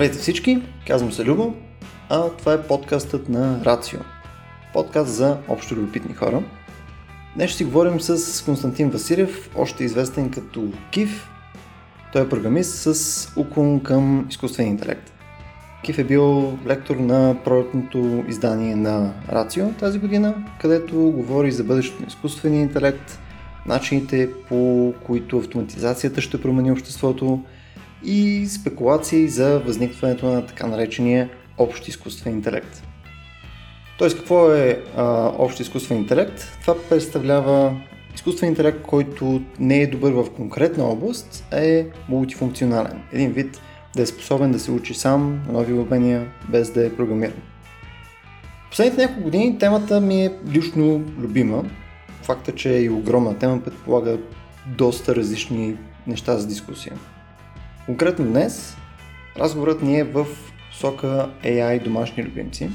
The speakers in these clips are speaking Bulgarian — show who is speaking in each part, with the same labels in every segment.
Speaker 1: Здравейте всички, казвам се Любо, а това е подкастът на Рацио. Подкаст за общо любопитни хора. Днес ще си говорим с Константин Василев, още известен като Кив. Той е програмист с уклон към изкуствен интелект. Кив е бил лектор на пролетното издание на Рацио тази година, където говори за бъдещето на изкуствения интелект, начините по които автоматизацията ще промени обществото и спекулации за възникването на така наречения общ изкуствен интелект. Тоест, какво е а, общ изкуствен интелект? Това представлява изкуствен интелект, който не е добър в конкретна област, а е мултифункционален. Един вид да е способен да се учи сам на нови умения, без да е програмиран. Последните няколко години темата ми е лично любима. Факта, че е и огромна тема предполага доста различни неща за дискусия. Конкретно днес разговорът ни е в сока AI домашни любимци.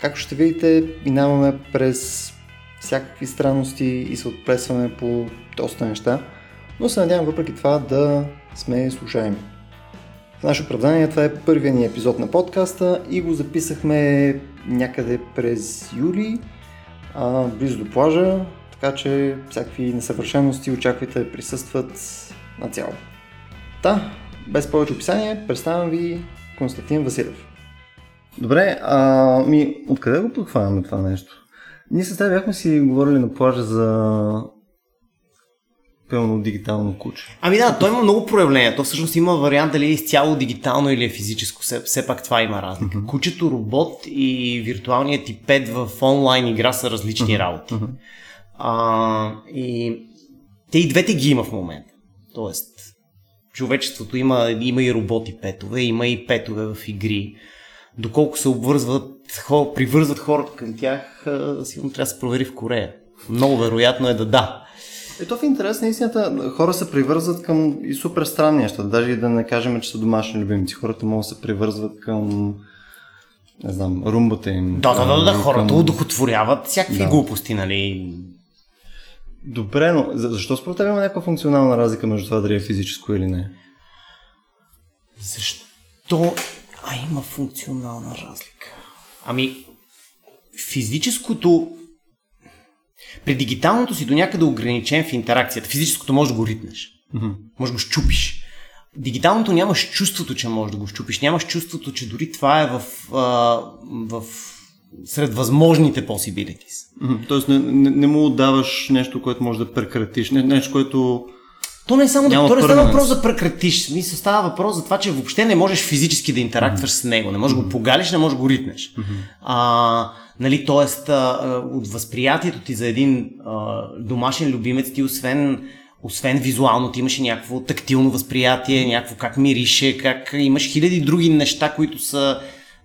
Speaker 1: Както ще видите, минаваме през всякакви странности и се отплесваме по доста неща, но се надявам въпреки това да сме слушаеми. В наше оправдание това е първият ни епизод на подкаста и го записахме някъде през юли, а, близо до плажа, така че всякакви несъвършености очаквайте да присъстват на цяло. Та, без повече описание, представям ви Константин Василев. Добре, а, ми, откъде го подхванаме това нещо? Ние с теб бяхме си говорили на плажа за пълно дигитално куче.
Speaker 2: Ами да, той има много проявления. То всъщност има вариант дали е изцяло дигитално или е физическо. Все, все пак това има разлика. Mm-hmm. Кучето робот и виртуалният ти пет в онлайн игра са различни mm-hmm. работи. Mm-hmm. А, и те и двете ги има в момента. Тоест, човечеството има, има и роботи петове, има и петове в игри. Доколко се обвързват, хор, привързват хората към тях, сигурно трябва да се провери в Корея. Много вероятно е да да.
Speaker 1: Ето в интерес на истината, хора се привързват към и супер странни неща. Даже и да не кажем, че са домашни любимци. Хората могат да се привързват към не знам, румбата им.
Speaker 2: Да, да, да, да, хората удохотворяват всякакви да. глупости, нали?
Speaker 1: Добре, но защо според теб има някаква функционална разлика между това дали е физическо или не?
Speaker 2: Защо? А има функционална разлика. Ами, физическото при дигиталното си до някъде ограничен в интеракцията. Физическото може да го ритнеш. Mm-hmm. Може да го щупиш. Дигиталното нямаш чувството, че можеш да го щупиш. Нямаш чувството, че дори това е в, а, в сред възможните possibilities.
Speaker 1: Mm-hmm. Тоест не, не, не му даваш нещо, което може да прекратиш, не, нещо, което
Speaker 2: то не е само да, то не става въпрос да прекратиш. Мисля, става въпрос за това, че въобще не можеш физически да интерактваш mm-hmm. с него. Не можеш mm-hmm. го погалиш, не можеш го ритнеш. Mm-hmm. А, нали, тоест, а, от възприятието ти за един а, домашен любимец ти, освен освен визуално, ти имаш и някакво тактилно възприятие, някакво как мирише, как имаш хиляди други неща, които са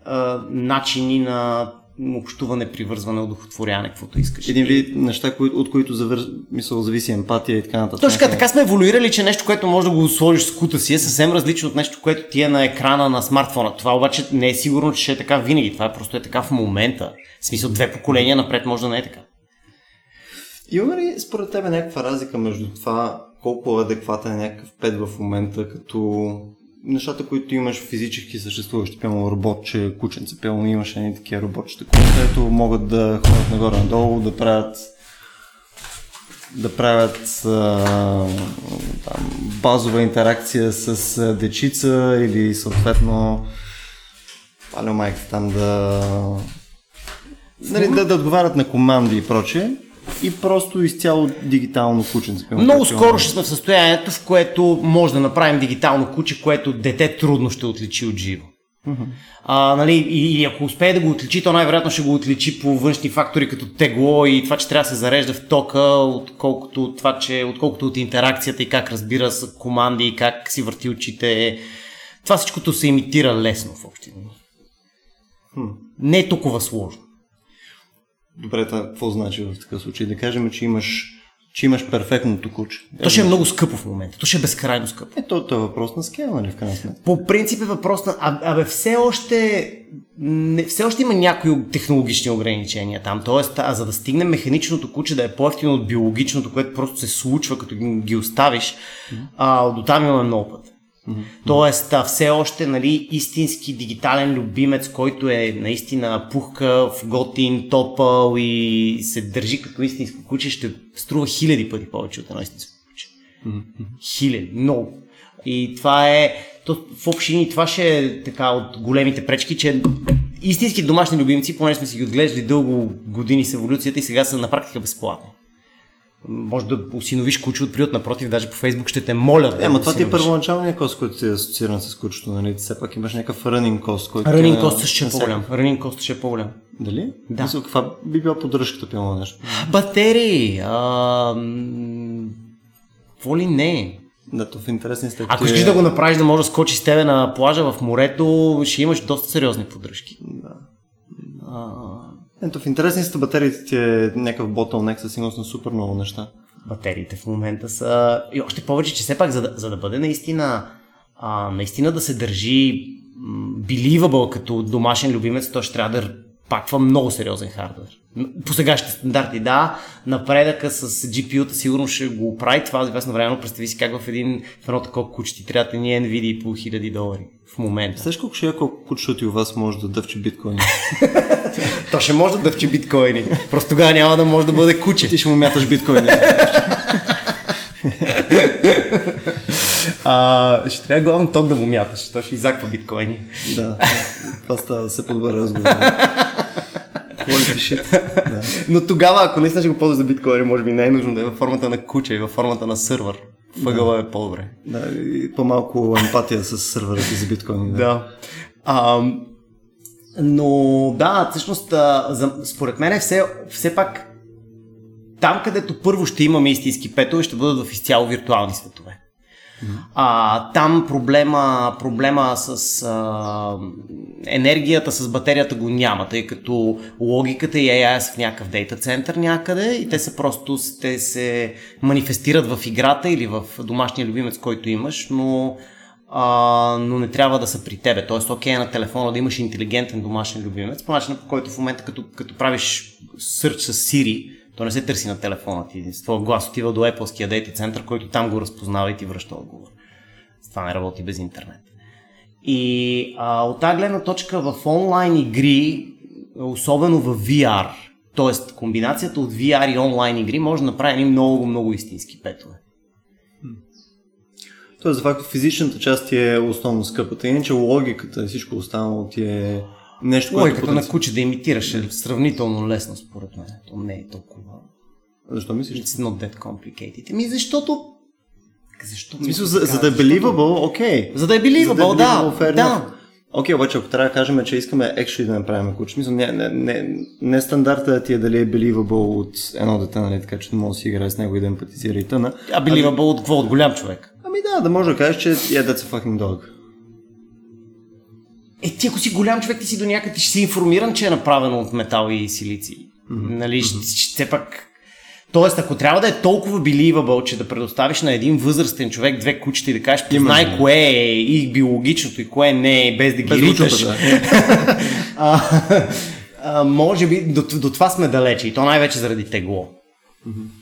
Speaker 2: а, начини на общуване, привързване, удохотворяване, каквото искаш.
Speaker 1: Един вид неща, от които завър... мисъл, зависи емпатия и така нататък.
Speaker 2: Точно така, така сме еволюирали, че нещо, което може да го сложиш с кута си е съвсем различно от нещо, което ти е на екрана на смартфона. Това обаче не е сигурно, че ще е така винаги. Това е просто е така в момента. В смисъл, две поколения напред може да не е така.
Speaker 1: Има ли според тебе някаква разлика между това колко адекватен е някакъв пет в момента, като нещата, които имаш физически съществуващи, пълно роботче, кученце, пълно имаш едни такива роботчета, които могат да ходят нагоре-надолу, да правят да правят а, там, базова интеракция с а, дечица или съответно палео майката там да, нали, да, да отговарят на команди и прочее и просто изцяло дигитално кученце.
Speaker 2: Много скоро ще сме в състоянието, в което може да направим дигитално куче, което дете трудно ще отличи от живо. Uh-huh. А, нали, и, и ако успее да го отличи, то най-вероятно ще го отличи по външни фактори, като тегло и това, че трябва да се зарежда в тока, отколкото, това, че, отколкото от интеракцията и как разбира с команди и как си върти очите. Това всичкото се имитира лесно в общи. Hmm. Не е толкова сложно.
Speaker 1: Добре, това какво значи в такъв случай? Да кажем, че имаш че имаш перфектното куче.
Speaker 2: То ще е много скъпо в момента. То ще е безкрайно скъпо.
Speaker 1: Е, то, то е въпрос на скел, нали, в крайна сметка.
Speaker 2: По принцип е въпрос на... А, абе, все още... Не, все още има някои технологични ограничения там. Тоест, а за да стигне механичното куче да е по-ефтино от биологичното, което просто се случва, като ги оставиш, а, до там имаме много път. Mm-hmm. Тоест, все още нали, истински дигитален любимец, който е наистина пухкав, готин, топъл и се държи като истинско куче, ще струва хиляди пъти повече от едно истинско куче. Mm-hmm. Хиляди, много. И това е, то, в общини това ще е така от големите пречки, че истински домашни любимци, поне сме си ги отглеждали дълго години с еволюцията и сега са на практика безплатни може да осиновиш куче от приют, напротив, даже по Фейсбук ще те моля
Speaker 1: да Е, това ти е първоначалният кост, който ти е асоцииран с кучето, нали? Все пак имаш някакъв running кост, който
Speaker 2: Running е... кост ще е по-голям. Running кост ще е по-голям.
Speaker 1: Дали?
Speaker 2: Да.
Speaker 1: Мисля, каква би била поддръжката пилно нещо?
Speaker 2: Батерии! Какво ли не?
Speaker 1: Да, то в интересни сте.
Speaker 2: Ако искаш да го направиш да може да скочи с тебе на плажа в морето, ще имаш доста сериозни поддръжки.
Speaker 1: Да. А, ето в интересни сте батериите ти е някакъв bottleneck със сигурност на супер много неща.
Speaker 2: Батериите в момента са... И още повече, че все пак, за да, за да бъде наистина, а, наистина да се държи believable като домашен любимец, то ще трябва да паква много сериозен хардвер. По сегашните стандарти, да, напредъка с GPU-та сигурно ще го прави това известно време, но представи си как в един в едно такова куче ти трябва да ни NVIDIA по 1000 долари в момента.
Speaker 1: Знаеш колко ще е колко кучето у вас може да дъвче биткоини?
Speaker 2: То ще може да дъвче биткоини. Просто тогава няма да може да бъде куче.
Speaker 1: Ти ще му мяташ биткоини.
Speaker 2: а, ще трябва главно ток да му мяташ. То ще изаква биткоини.
Speaker 1: Да. Това става да се подбър разговор.
Speaker 2: да. Но тогава, ако наистина ще го ползваш за биткоини, може би не е нужно да е във формата на куче и във формата на сървър. Въгъла да. е по-добре.
Speaker 1: Да, и по-малко емпатия с сървъра ти за биткоини.
Speaker 2: Да. да. А, но да, всъщност, за, според мен е все, все пак там, където първо ще имаме истински петове, ще бъдат в изцяло виртуални светове. А, там проблема, проблема с а, енергията, с батерията го няма, тъй като логиката и AI са в някакъв дейта център някъде и те са просто те се манифестират в играта или в домашния любимец, който имаш, но, а, но не трябва да са при тебе. Тоест, окей, на телефона да имаш интелигентен домашен любимец, по начина по който в момента, като, като правиш сърч с Siri, то не се търси на телефона ти. С твоя глас отива до Apple-ския дейта център, който там го разпознава и ти връща отговор. Това не работи без интернет. И а, от тази гледна точка в онлайн игри, особено в VR, т.е. комбинацията от VR и онлайн игри може да направи много, много истински петове.
Speaker 1: Тоест, за факто физичната част ти е основно скъпата, иначе логиката и всичко останало ти е нещо,
Speaker 2: което... Логиката потенци... на куче да имитираш е сравнително лесно, според мен. То не е толкова...
Speaker 1: Защо мислиш?
Speaker 2: It's not that complicated. Ами защото
Speaker 1: защо? В смисъл, за, за да е believable, окей.
Speaker 2: Okay. За да е believable, да.
Speaker 1: Fair да. Окей, okay, обаче ако трябва да кажем, че искаме actually да направим куче, смисъл, не, не, не, не стандарта ти е дали е believable от едно дете, нали, така че не може да си играе с него и да емпатизира и тъна.
Speaker 2: А believable ами... от какво? От голям човек?
Speaker 1: Ами да, да може да кажеш, че yeah, that's a fucking dog.
Speaker 2: Е, ти ако си голям човек, ти си до някъде ще си информиран, че е направено от метал и силици. Mm-hmm. Нали, mm-hmm. все пак Тоест, ако трябва да е толкова believable, че да предоставиш на един възрастен човек две кучета и да кажеш, познай кое е и биологичното и кое не е, без да ги риташ. Да. а, а, може би до, до това сме далече и то най-вече заради тегло. Mm-hmm.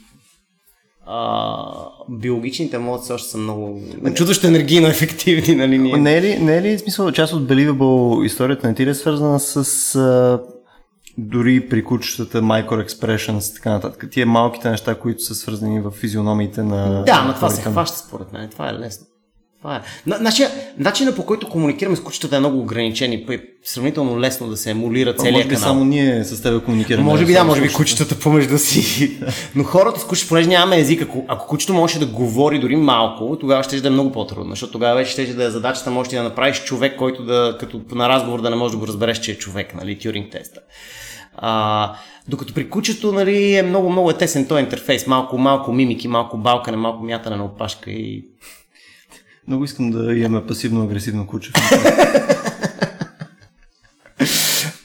Speaker 2: А, биологичните емоции още са много чудощо енергийно ефективни, нали? Ние.
Speaker 1: Не е ли, не е ли смисъл част от Believable историята на ти е свързана с а, дори при кучетата micro-expressions и така нататък. Тия малките неща, които са свързани в физиономиите на...
Speaker 2: Да, но това се хваща според мен. Това е лесно. Това е. Нашия, начинът по който комуникираме с кучетата е много ограничен и сравнително лесно да се емулира целият
Speaker 1: може би
Speaker 2: канал.
Speaker 1: само ние с теб комуникираме.
Speaker 2: Може би да, може би кучетата помежду си. Но хората с кучета, понеже нямаме език, ако, ако кучето може да говори дори малко, тогава ще да е много по-трудно, защото тогава вече ще да е задачата, може да направиш човек, който да, като на разговор да не може да го разбереш, че е човек, нали, Тюринг теста. А, докато при кучето нали, е много, много е тесен този интерфейс. Малко, малко мимики, малко балкане, малко мятане на опашка и...
Speaker 1: Много искам да имаме пасивно-агресивно куче.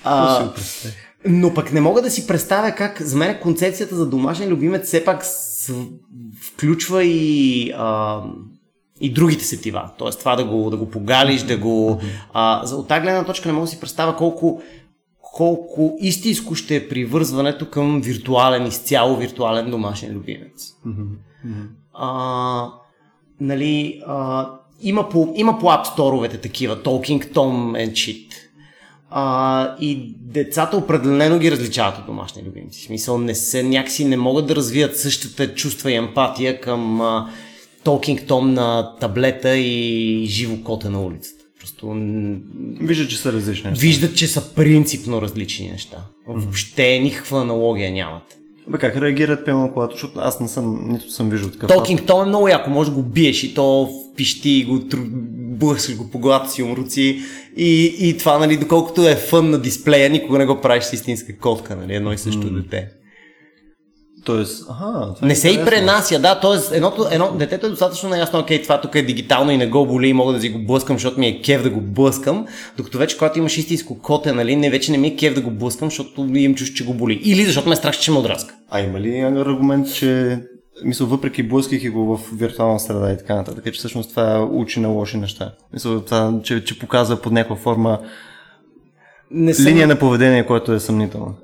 Speaker 2: а, но пък не мога да си представя как за мен концепцията за домашен любимец все пак включва и, а, и другите сетива. Тоест това да го, да го погалиш, да го... А, от тази гледна точка не мога да си представя колко колко истинско ще е привързването към виртуален, изцяло виртуален домашен любимец. Mm-hmm. А, нали, а, има по, има по App Store-овете такива, Talking Tom and Shit. А, и децата определено ги различават от домашни любимци. В смисъл, не се, някакси не могат да развият същата чувства и емпатия към а, Talking Tom на таблета и живо кота на улицата. Просто
Speaker 1: Виждат, че са различни. неща.
Speaker 2: виждат, че са принципно различни неща. Въобще никаква аналогия нямат.
Speaker 1: Бе, как реагират, примерно, когато, защото аз не съм, нито съм виждал такъв.
Speaker 2: Talking Tom е много яко, може го биеш и то пищи и го тру- блъскаш го по главата си, умруци и, и това, нали, доколкото е фън на дисплея, никога не го правиш с истинска котка, нали, едно и също дете.
Speaker 1: Тоест, аха, това е
Speaker 2: Не се и пренася, да, т.е. Едното, едно, детето е достатъчно наясно, окей, това тук е дигитално и не го боли и мога да си го блъскам, защото ми е кев да го блъскам, докато вече когато имаш истинско коте, нали, не, вече не ми е кев да го блъскам, защото имам чувство, че го боли. Или защото ме е страх, че ме отраска.
Speaker 1: А има ли аргумент, че мисля, въпреки блъскайки го в виртуална среда и така нататък, че всъщност това учи на лоши неща? Мисля, това, че, че показва под някаква форма
Speaker 2: Не съм...
Speaker 1: линия на поведение, което е съмнително.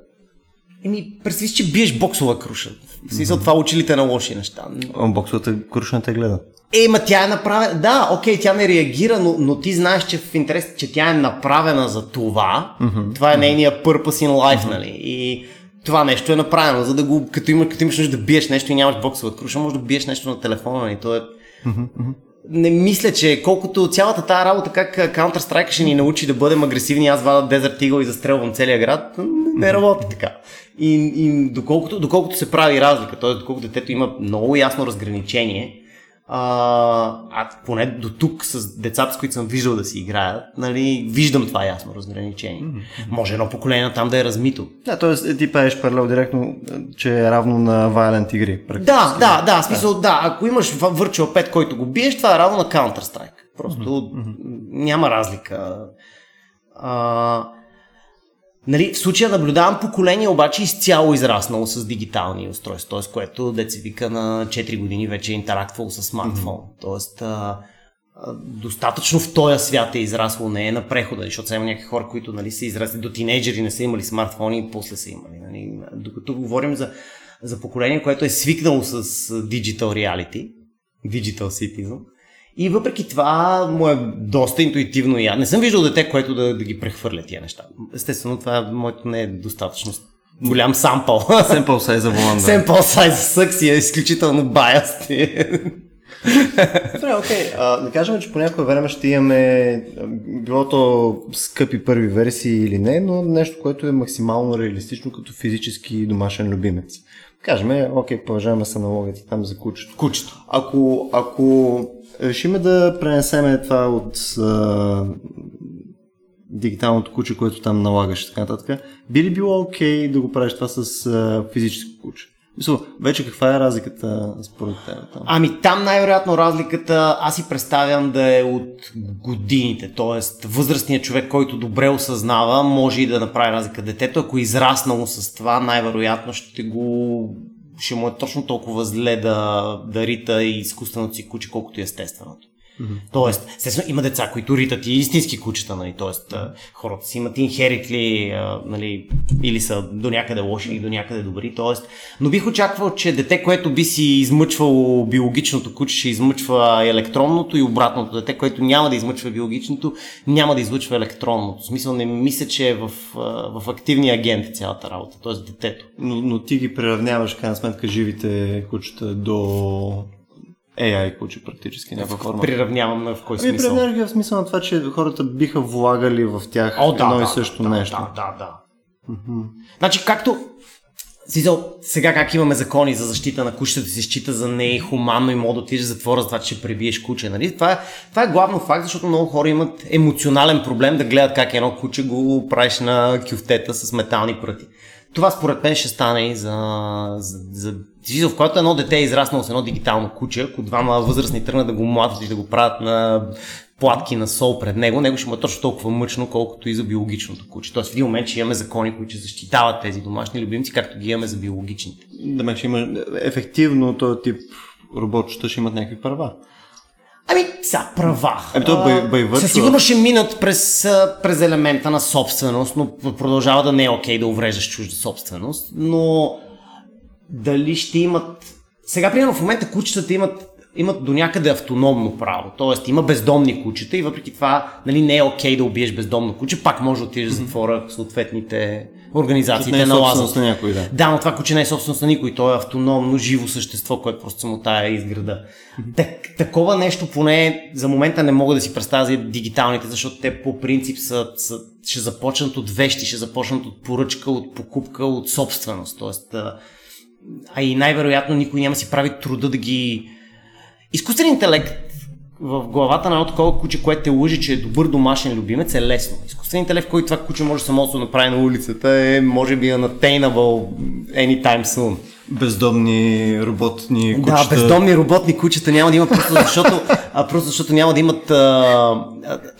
Speaker 2: Еми, представи си, че биеш боксова круша. В смисъл, това училите на лоши неща.
Speaker 1: Боксовата крушна те гледа.
Speaker 2: Е, ма тя е направена. Да, окей, тя не реагира, но, но ти знаеш, че в интерес, че тя е направена за това. Mm-hmm. Това е нейния purpose in life, нали? И това нещо е направено, за да го, като, има, като имаш нужда да биеш нещо и нямаш боксова круша, може да биеш нещо на телефона, нали? То е... Не мисля, че колкото цялата тази работа, как Counter-Strike ще ни научи да бъдем агресивни, аз вада Desert Eagle и застрелвам целия град, не работи така. И, и доколкото, доколкото се прави разлика, т.е. доколкото детето има много ясно разграничение, а, а поне до тук с децата, с които съм виждал да си играят, нали, виждам това ясно разграничение. Може едно поколение там да е размито.
Speaker 1: Да, т.е. ти правиш паралел директно, че е равно на Violent игри.
Speaker 2: Да, да, да, смисъл, да. Ако имаш Virtual 5, който го биеш, това е равно на Counter-Strike. Просто mm-hmm. няма разлика. А, нали, в случая наблюдавам поколение, обаче изцяло израснало с дигитални устройства, т.е. което деца вика на 4 години вече е интерактвало с смартфон. Mm-hmm. Тоест, а, а, достатъчно в този свят е израсло, не е на прехода, защото сега има някакви хора, които нали, са израсли до тинейджери, не са имали смартфони и после са имали. Нали. Докато говорим за, за поколение, което е свикнало с digital reality, digital citizen, и въпреки това му е доста интуитивно и аз не съм виждал дете, което да, да ги прехвърля тия неща. Естествено, това моето не е достатъчно голям сампъл.
Speaker 1: Sample size за волан, да.
Speaker 2: Sample size съкси е изключително biased.
Speaker 1: Добре, окей. А, да кажем, че по някое време ще имаме било то скъпи първи версии или не, но нещо, което е максимално реалистично като физически домашен любимец. Кажем, окей, положаваме с аналогията там за кучето.
Speaker 2: Кучето.
Speaker 1: Ако, ако решиме да пренесеме това от а, дигиталното куче, което там налагаш и така нататък, би ли било окей да го правиш това с а, физическо куче? Мисля, вече каква е разликата според теб там?
Speaker 2: Ами там най-вероятно разликата аз си представям да е от годините, т.е. възрастният човек, който добре осъзнава, може и да направи разлика. Детето, ако е израснало с това, най-вероятно ще го ще му е точно толкова зле да, да рита и изкуственото си куче, колкото и естественото. Тоест, естествено, има деца, които ритат и истински кучета, нали? Тоест, хората си имат инхеритли, нали, или са до някъде лоши, или до някъде добри. Тоест, но бих очаквал, че дете, което би си измъчвало биологичното куче, ще измъчва електронното и обратното. Дете, което няма да измъчва биологичното, няма да излъчва електронното. В смисъл, не мисля, че е в, в активния агент цялата работа, т.е. детето.
Speaker 1: Но, но ти ги приравняваш, крайна сметка, живите кучета до AI куче практически, някаква форма.
Speaker 2: Приравнявам на в кой
Speaker 1: Ами
Speaker 2: смисъл.
Speaker 1: приравняваш ги в смисъл на това, че хората биха влагали в тях
Speaker 2: О, да,
Speaker 1: едно
Speaker 2: да,
Speaker 1: и също
Speaker 2: да,
Speaker 1: нещо.
Speaker 2: Да, да, да. Значи, както Смисъл, сега как имаме закони за защита на кучетата, се счита за нехуманно и мога да отидеш в затвора за това, че ще пребиеш куче. Нали? Това, е, това е главно факт, защото много хора имат емоционален проблем да гледат как едно куче го правиш на кюфтета с метални пръти. Това според мен ще стане и за, за, за смисъл, в който едно дете е израснало с едно дигитално куче, ако двама възрастни тръгнат да го младат и да го правят на платки на сол пред него, него ще му е точно толкова мъчно, колкото и за биологичното куче. Тоест в един момент ще имаме закони, които ще защитават тези домашни любимци, както ги имаме за биологичните.
Speaker 1: Да ме, ще има ефективно този тип роботчета ще имат някакви права.
Speaker 2: Ами, са права.
Speaker 1: Ами, то virtue
Speaker 2: Със сигурност ще минат през, през елемента на собственост, но продължава да не е окей да увреждаш чужда собственост, но дали ще имат... Сега, примерно, в момента кучетата имат имат до някъде автономно право. Тоест има бездомни кучета и въпреки това нали, не е окей okay да убиеш бездомно куче, пак може да отидеш в затвора съответните организации.
Speaker 1: Не е собственост на някой, да.
Speaker 2: Да, но това куче не е собственост на никой. То е автономно, живо същество, което просто само тая изграда. Так, такова нещо поне за момента не мога да си представя за дигиталните, защото те по принцип са, са, ще започнат от вещи, ще започнат от поръчка, от покупка, от собственост. Тоест, а и най-вероятно никой няма си прави труда да ги... Изкуствен интелект в главата на едно такова куче, което те лъжи, че е добър домашен любимец, е лесно. Изкуствен интелект, който това куче може само да направи на улицата, е може би unattainable anytime soon.
Speaker 1: Бездомни роботни кучета.
Speaker 2: Да, бездомни роботни кучета няма да има просто защото, а, просто защото няма да имат а,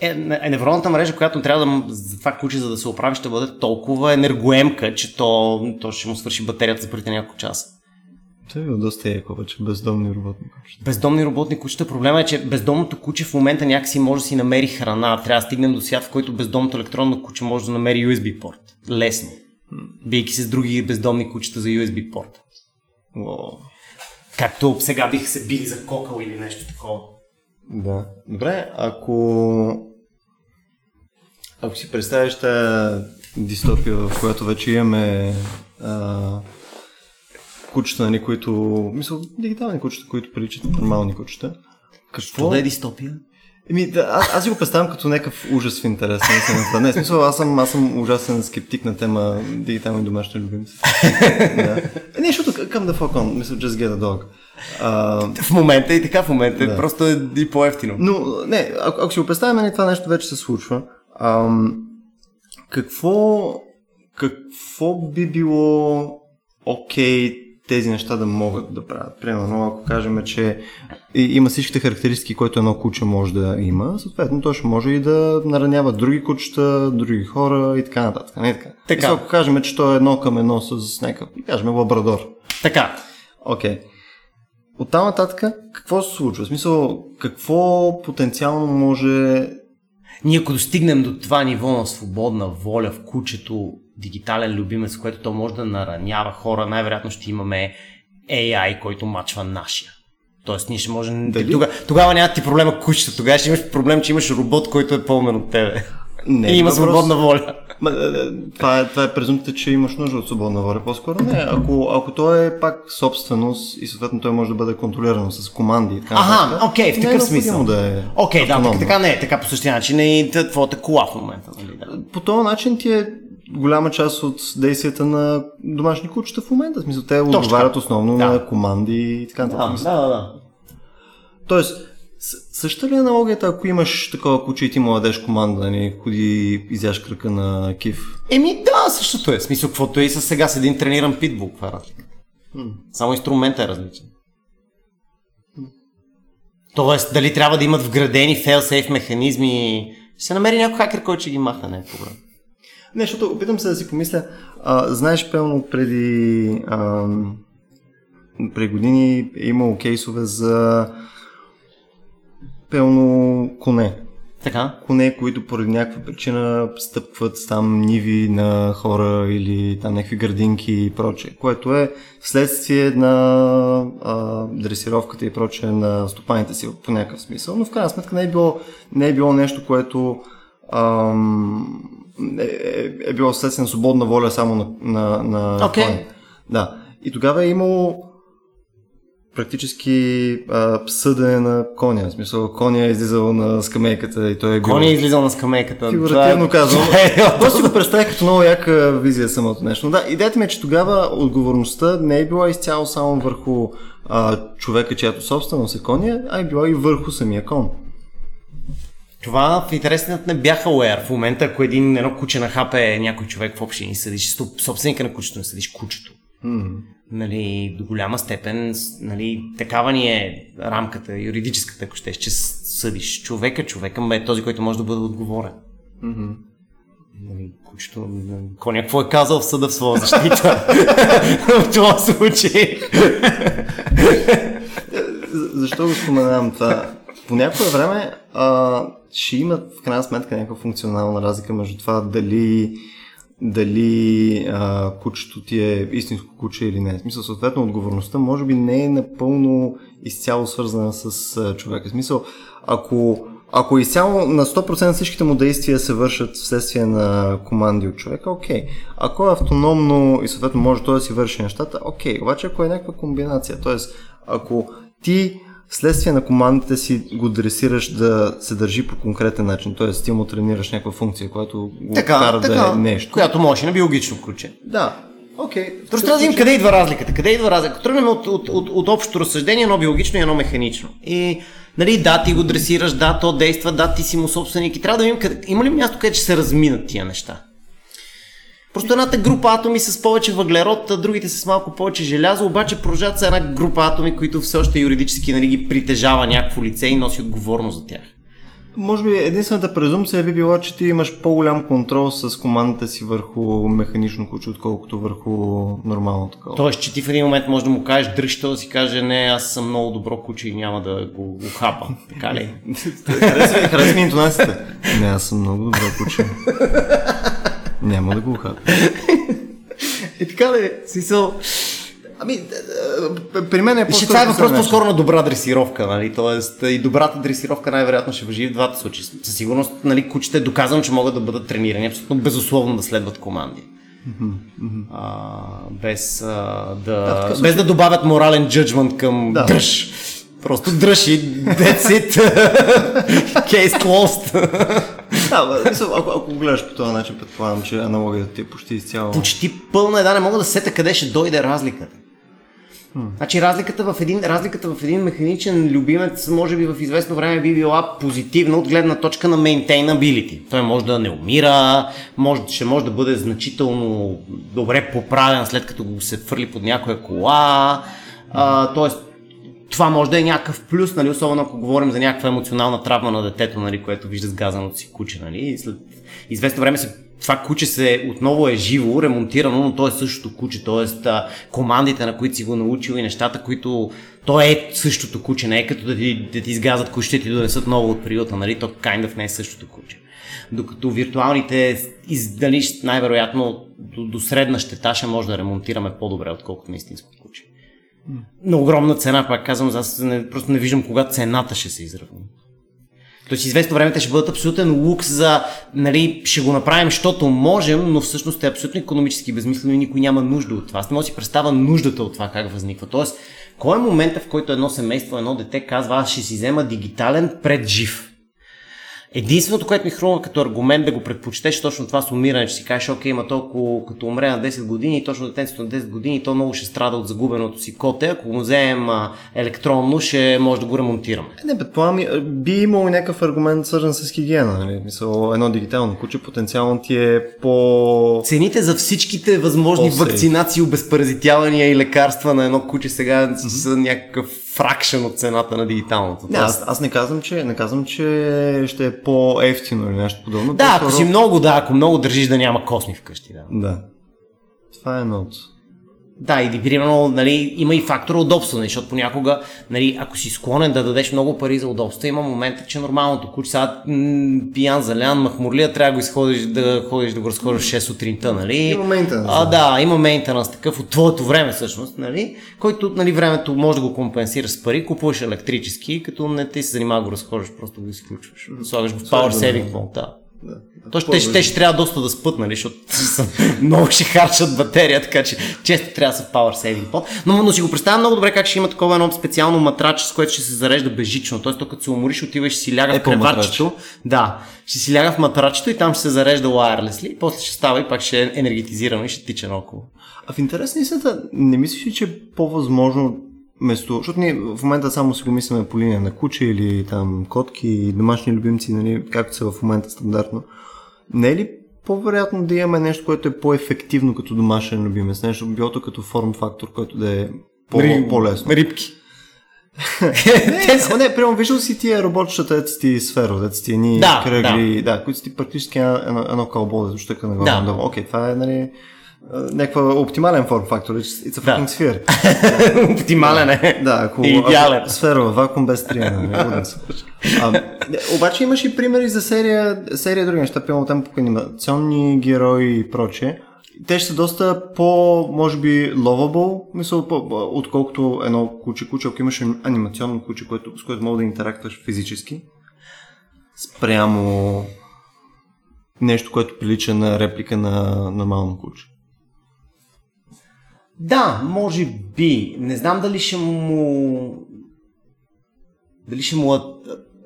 Speaker 2: е, е, невронната мрежа, която трябва да за това куче, за да се оправи, ще бъде толкова енергоемка, че то, то ще му свърши батерията за първите няколко часа.
Speaker 1: Това е доста еко, вече бездомни роботни кучета.
Speaker 2: Бездомни роботни кучета. Проблема е, че бездомното куче в момента някакси може да си намери храна. Трябва да стигнем до свят, в който бездомното електронно куче може да намери USB порт. Лесно. Бийки се с други бездомни кучета за USB порт.
Speaker 1: О.
Speaker 2: Както сега бих се били за кокъл или нещо такова.
Speaker 1: Да. Добре, ако ако си представиш тази дистопия, в която вече имаме а, кучета, нали, които, мисля, дигитални кучета, които приличат на нормални кучета.
Speaker 2: Какво да е дистопия?
Speaker 1: Еми, да, аз, аз си го представям като някакъв ужас в интерес на Не, смисъл, аз съм, аз съм ужасен скептик на тема дигитални домашни любимци. да. Е, не, защото към да fuck on, мисля, just get a dog.
Speaker 2: А, в момента и така в момента, да. просто е и по-ефтино.
Speaker 1: Но, не, ако, ако си го представим, нали, това нещо вече се случва. Ам, какво, какво би било окей okay тези неща да могат да правят. Примерно, ако кажем, че има всичките характеристики, които едно куче може да има, съответно то ще може и да наранява други кучета, други хора и така нататък. Не така. така. ако кажем, че то е едно към едно с някакъв, кажем, лабрадор.
Speaker 2: Така.
Speaker 1: Окей. Okay. От там нататък, какво се случва? В смисъл, какво потенциално може
Speaker 2: ние ако достигнем до това ниво на свободна воля в кучето, дигитален любимец, което то може да наранява хора, най-вероятно ще имаме AI, който мачва нашия. Тоест, ние ще можем. Дали? Тогава, тогава няма ти проблема кучета, тогава ще имаш проблем, че имаш робот, който е по-умен от тебе. Не, и има въпрос... свободна воля.
Speaker 1: Ма, е, е, това, е, това е презумпцията, че имаш нужда от свободна воля. По-скоро не. Ако, ако той е пак собственост и съответно той може да бъде контролиран с команди.
Speaker 2: Така, ага, окей, okay, в такъв смисъл.
Speaker 1: Да е
Speaker 2: окей, okay, да, така, така не е. Така по същия начин е и твоята кола в момента. Нали, да.
Speaker 1: По този начин ти е голяма част от действията на домашни кучета в момента. В смисъл, те отговарят основно да. на команди и така
Speaker 2: нататък. Да, да, да.
Speaker 1: Тоест, Същата ли е аналогията, ако имаш такова куче и ти младеж команда, нали, ходи изяш кръка на кив?
Speaker 2: Еми да, същото е. Смисъл, каквото е и с сега с един трениран питбул, каква е разлика? Само инструментът е различен. Тоест, дали трябва да имат вградени fail-safe механизми, ще се намери някой хакер, който ще ги махне, не е проблем.
Speaker 1: Не, защото опитам се да си помисля, а, знаеш, пълно преди, а, преди години е имало кейсове за пълно коне.
Speaker 2: Така.
Speaker 1: Коне, които поради някаква причина стъпват там ниви на хора или там някакви градинки и прочее, което е следствие на а, дресировката и прочее на стопаните си по някакъв смисъл, но в крайна сметка не е било, не е било нещо, което ам, е, е, е било следствие на свободна воля само на, на, на
Speaker 2: okay.
Speaker 1: Да. И тогава е имало практически а, съдене на коня. В смисъл, коня е излизал на скамейката и той е бил...
Speaker 2: Коня е излизал на скамейката.
Speaker 1: Фигуративно това... казвам. Просто си го представя като много яка визия самото нещо. Да, идеята ми е, че тогава отговорността не е била изцяло само върху а, човека, чиято собственост е коня, а е била и върху самия кон.
Speaker 2: Това в интересният не бяха уер. В момента, ако един, едно куче на хапе някой човек в общини съдиш, собственика на кучето не съдиш кучето.
Speaker 1: Mm
Speaker 2: нали, до голяма степен нали, такава ни е рамката, юридическата, ако щеш, че съдиш човека, човека е този, който може да бъде отговорен.
Speaker 1: Mm-hmm.
Speaker 2: Нали, кучето, коня какво е казал в съда в своя защита в това случай.
Speaker 1: Защо го споменавам това? По някое време а, ще има в крайна сметка някаква функционална разлика между това дали дали а, кучето ти е истинско куче или не. В смисъл, съответно, отговорността може би не е напълно изцяло свързана с а, човека. В смисъл, ако, ако изцяло на 100% всичките му действия се вършат вследствие на команди от човека, окей. Ако е автономно и съответно може той да си върши нещата, окей. Обаче ако е някаква комбинация, т.е. ако ти следствие на командите си го дресираш да се държи по конкретен начин, т.е. ти му тренираш някаква функция, която го
Speaker 2: Така,
Speaker 1: кара
Speaker 2: така,
Speaker 1: да е нещо.
Speaker 2: която може на биологично куче.
Speaker 1: Да, окей.
Speaker 2: Просто трябва да видим къде идва разликата. Къде идва разликата? Тръгнем от, от, от, от общото разсъждение, едно биологично и едно механично. И нали, да, ти го дресираш, да, то действа, да, ти си му собственик. И трябва да видим къде, има ли място, където ще се разминат тия неща. Просто едната група атоми с повече въглерод, а другите с малко повече желязо, обаче продължават са една група атоми, които все още юридически нали, ги притежава някакво лице и носи отговорност за тях.
Speaker 1: Може би единствената презумпция би била, че ти имаш по-голям контрол с командата си върху механично куче, отколкото върху нормално такова.
Speaker 2: Тоест, че ти в един момент можеш да му кажеш дръж, да си каже, не, аз съм много добро куче и няма да го, хапа. Така ли?
Speaker 1: харесва ми интонацията. Не, аз съм много добро куче. Няма да го хапя.
Speaker 2: Е така да е. Смисъл.
Speaker 1: Ами, при мен е
Speaker 2: Ще това е въпрос по-скоро на добра дресировка, нали? Тоест и добрата дресировка най-вероятно ще въжи в двата случаи. Със сигурност, нали, кучета е доказано, че могат да бъдат тренирани, абсолютно безусловно да следват команди. А, без, а, да,
Speaker 1: Да,
Speaker 2: без да добавят морален джъджмент към
Speaker 1: Да.
Speaker 2: дръж. Просто дръж и that's it. Case closed.
Speaker 1: Бе, мисъл, ако, ако го гледаш по този начин, предполагам, че аналогията ти е почти изцяло.
Speaker 2: почти пълна е, да, не мога да сета къде ще дойде разликата. Значи разликата в, един, разликата в един механичен любимец може би в известно време би била позитивна от гледна точка на maintainability. Той може да не умира, може, ще може да бъде значително добре поправен след като го се фърли под някоя кола. А, тоест, това може да е някакъв плюс, нали, особено ако говорим за някаква емоционална травма на детето, нали, което вижда сгазаното си куче. Нали, и след известно време се, това куче се отново е живо, ремонтирано, но то е същото куче, т.е. командите, на които си го научил и нещата, които то е същото куче, не е като да ти, да ти изгазат кучето и ти донесат ново от приюта, нали, то kind of не е същото куче. Докато виртуалните, из, дали най-вероятно до, до средна щета ще може да ремонтираме по-добре, отколкото на истинско куче на огромна цена, пак казвам, аз не, просто не виждам кога цената ще се изравни. Тоест, известно време те ще бъдат абсолютен лукс за, нали, ще го направим, защото можем, но всъщност е абсолютно економически безмислено и никой няма нужда от това. Аз не мога да си представя нуждата от това как възниква. Тоест, кой е момента, в който едно семейство, едно дете казва, аз ще си взема дигитален пред жив? Единственото, което ми хрумва като аргумент да го предпочетеш точно това с умиране, че си кажеш, окей, има толкова като умре на 10 години и точно детенството на 10 години, то много ще страда от загубеното си коте. Ако го вземем а, електронно, ще може да го ремонтираме.
Speaker 1: Е, Не, предполагам, би имал някакъв аргумент свързан с хигиена. Нали? Мисъл, едно дигитално куче потенциално ти е по...
Speaker 2: Цените за всичките възможни
Speaker 1: По-сейф.
Speaker 2: вакцинации, обезпаразитявания и лекарства на едно куче сега mm-hmm. са някакъв фракшен от цената на дигиталното.
Speaker 1: Не, аз, аз не казвам, че, не казвам, че ще е по-ефтино или нещо подобно.
Speaker 2: Да, ако си много, да, ако много държиш да няма косми вкъщи, да.
Speaker 1: Да. Това е едното.
Speaker 2: Да, или примерно, нали, има и фактор удобство, нали, защото понякога, нали, ако си склонен да дадеш много пари за удобство, има момента, че нормалното куче, сега м- пиян, залян, махмурлия, трябва да го изходиш, да ходиш да го разходиш 6 сутринта, нали?
Speaker 1: Има мейнтенанс,
Speaker 2: А,
Speaker 1: да.
Speaker 2: има мейнтенанс такъв от твоето време всъщност, нали? Който, нали, времето може да го компенсираш с пари, купуваш електрически, като не ти се занимава да го разхождаш, просто го изключваш. Слагаш го в Power Saving. Mode, да.
Speaker 1: Да.
Speaker 2: Точно те, ще- те ще трябва доста да спът, нали, защото много ще харчат батерия, така че често трябва да са в Power Saving Pod. Но, но си го представям много добре как ще има такова едно специално матраче, с което ще се зарежда безжично. Тоест, то като се умориш, отиваш и си ляга в
Speaker 1: Apple
Speaker 2: креватчето. Да, ще си ляга в матрачето и там ще се зарежда wirelessly, после ще става и пак ще е енергетизирано и ще тича наоколо.
Speaker 1: А в интерес на истината, не мислиш ли, че е по-възможно место, защото ние в момента само си го мислиме по линия на куче или там котки и домашни любимци, нали, както са в момента стандартно. Не е ли по-вероятно да имаме нещо, което е по-ефективно като домашен любимец, нещо билото като форм фактор, който да е по- по-лесно?
Speaker 2: Рибки.
Speaker 1: Не, ама не, прямо виждал си тия роботчета, дето ти сферо, дето ти ни
Speaker 2: Да,
Speaker 1: кръгли, да. които си практически едно, едно, едно кълбо, да щъка нагоре
Speaker 2: Да.
Speaker 1: Окей, това е, нали, някаква оптимален форм фактор. It's a fucking sphere.
Speaker 2: Оптимален е.
Speaker 1: Да, ако,
Speaker 2: Идеален.
Speaker 1: ако сфера вакуум без триене. нали, а, обаче имаш и примери за серия, серия други неща, примерно там по анимационни герои и прочее. Те ще са доста по, може би, lovable, мисъл, отколкото едно куче. Куче, ако имаш анимационно куче, което, с което мога да интерактуваш физически, спрямо нещо, което прилича на реплика на нормално куче.
Speaker 2: Да, може би. Не знам дали ще му... Дали ще му...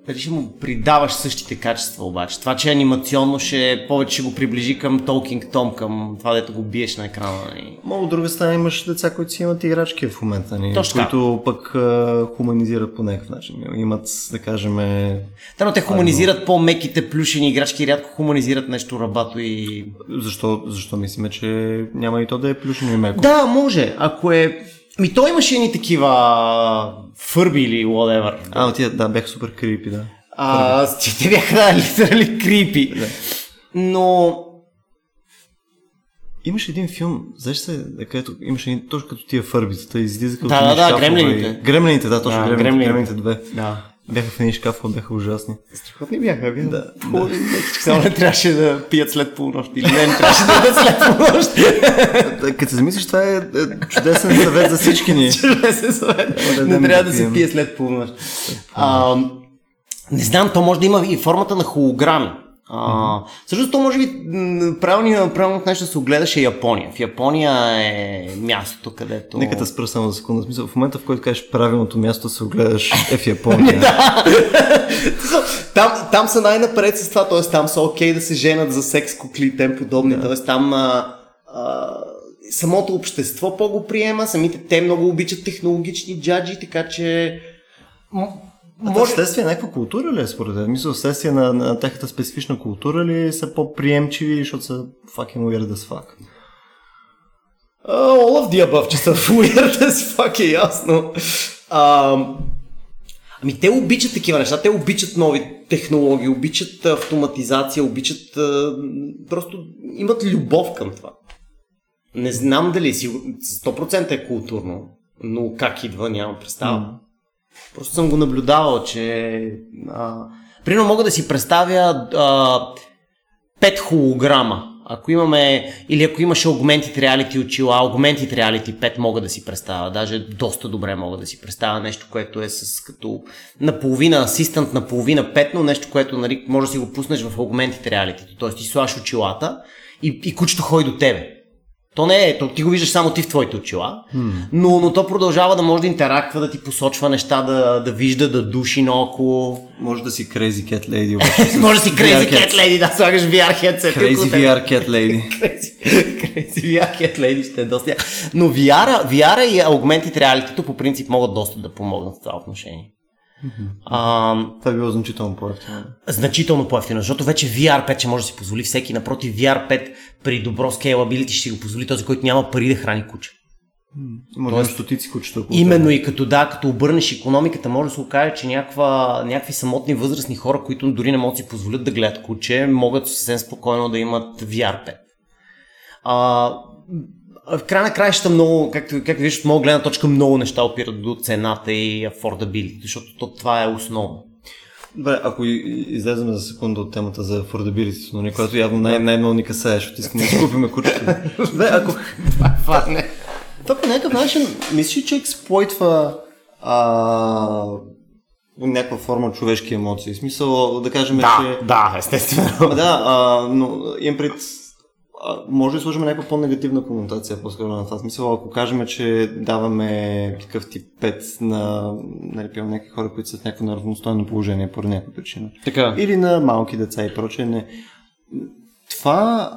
Speaker 2: Дали ще му придаваш същите качества обаче. Това, че анимационно ще повече ще го приближи към Talking Tom, към това, дето го биеш на екрана. нали?
Speaker 1: Ма от друга страна имаш деца, които си имат играчки в момента, нали,
Speaker 2: Точно
Speaker 1: които пък а, хуманизират по някакъв начин. Имат, да кажем,
Speaker 2: Да, но те хуманизират по-меките плюшени играчки рядко хуманизират нещо рабато и...
Speaker 1: защо, защо мислиме, че няма и то да е плюшено и меко.
Speaker 2: Да, може. Ако е... Ми той имаше едни такива фърби или whatever.
Speaker 1: А, тия, да, бяха супер крипи, да.
Speaker 2: А, те бяха да, литерали крипи. Но...
Speaker 1: Имаше един филм, знаеш се, където имаше един, точно като тия фърбицата, излизаха
Speaker 2: Да,
Speaker 1: от
Speaker 2: да, да, Гремлините.
Speaker 1: и- Гремлините, да, точно,
Speaker 2: Да,
Speaker 1: гремлините,
Speaker 2: Гремлините.
Speaker 1: гремлините две.
Speaker 2: Да.
Speaker 1: Бяха в едни шкафове, бяха ужасни.
Speaker 2: Страхотни бяха, бяха.
Speaker 1: Да,
Speaker 2: Само не трябваше да пият след полунощ. Или не, не трябваше да ядат след полунощ.
Speaker 1: Да, Като се замислиш, това е е, чудесен съвет за всички ни.
Speaker 2: Чудесен съвет.
Speaker 1: да
Speaker 2: Не трябва
Speaker 1: да
Speaker 2: да се пие след полунощ. А, Не знам, то може да има и формата на холограми. А, Всъщност то може би м, правилно, нещо да се огледаше Япония. В Япония е мястото, където...
Speaker 1: Нека те спра само за секунда. Смисъл, в момента, в който кажеш правилното място да се огледаш е в Япония.
Speaker 2: там, там са най-напред с това, т.е. там са окей да се женат за секс кукли и тем подобни, т.е. там а, а, самото общество по-го приема, самите те много обичат технологични джаджи, така че
Speaker 1: А това вследствие на някаква култура ли е според теб? Мисля, вследствие на, на тяхната специфична култура ли са по-приемчиви, защото са fucking weird as fuck?
Speaker 2: Uh, all of the above, че са weird as fuck е ясно. Uh, ами те обичат такива неща, те обичат нови технологии, обичат автоматизация, обичат... Uh, просто имат любов към това. Не знам дали сигур... 100% е културно, но как идва, нямам представа.
Speaker 1: М.
Speaker 2: Просто съм го наблюдавал, че... А, примерно мога да си представя а, пет холограма. Ако имаме, или ако имаш Augmented Reality очила, Augmented Reality 5 мога да си представя, даже доста добре мога да си представя нещо, което е с като наполовина асистент, наполовина пет, но нещо, което нали, може да си го пуснеш в Augmented Reality. Тоест ти слаш очилата и, и кучето ходи до тебе. То не е, то ти го виждаш само ти в твоите очила, но, но то продължава да може да интерактва, да ти посочва неща, да, да вижда, да души наоколо.
Speaker 1: Може да си Crazy Cat Lady, обаче.
Speaker 2: Може да си Crazy Cat Lady, да слагаш VR headset.
Speaker 1: Crazy
Speaker 2: около теб.
Speaker 1: VR Cat Lady.
Speaker 2: Crazy, Crazy VR Cat Lady ще е доста. Но VR, VR и Augmented Reality по принцип могат доста да помогнат в това отношение. А,
Speaker 1: Това би било значително по-ефтино.
Speaker 2: значително по-ефтино, защото вече VR 5 ще може да си позволи всеки. Напротив, VR 5 при добро scalability ще го позволи този, който няма пари да храни куче.
Speaker 1: Има стотици кучета.
Speaker 2: Именно и като да, като обърнеш економиката, може да се окаже, че някаква, някакви самотни възрастни хора, които дори не могат да си позволят да гледат куче, могат съвсем спокойно да имат VR 5. А, в края на краищата много, както, както виждаш, от моя гледна точка много неща опират до цената и affordability, защото то, това е основно.
Speaker 1: Добре, ако излезем за секунда от темата за affordability, но което явно най- най-много ни касае, защото искаме да си купим кучето. Добре, ако...
Speaker 2: Това не.
Speaker 1: Това по някакъв начин, мислиш, че експлойтва а, някаква форма човешки емоции? В смисъл, да кажем,
Speaker 2: Да,
Speaker 1: че...
Speaker 2: да, естествено.
Speaker 1: Да, а, но имам пред... Може да сложим някаква по-негативна конотация по-скоро на това. Смисъл, ако кажем, че даваме такъв тип 5 на нали, примерно, някакви хора, които са в някакво неравностойно положение поради някаква причина.
Speaker 2: Така.
Speaker 1: Или на малки деца и прочее. Не. Това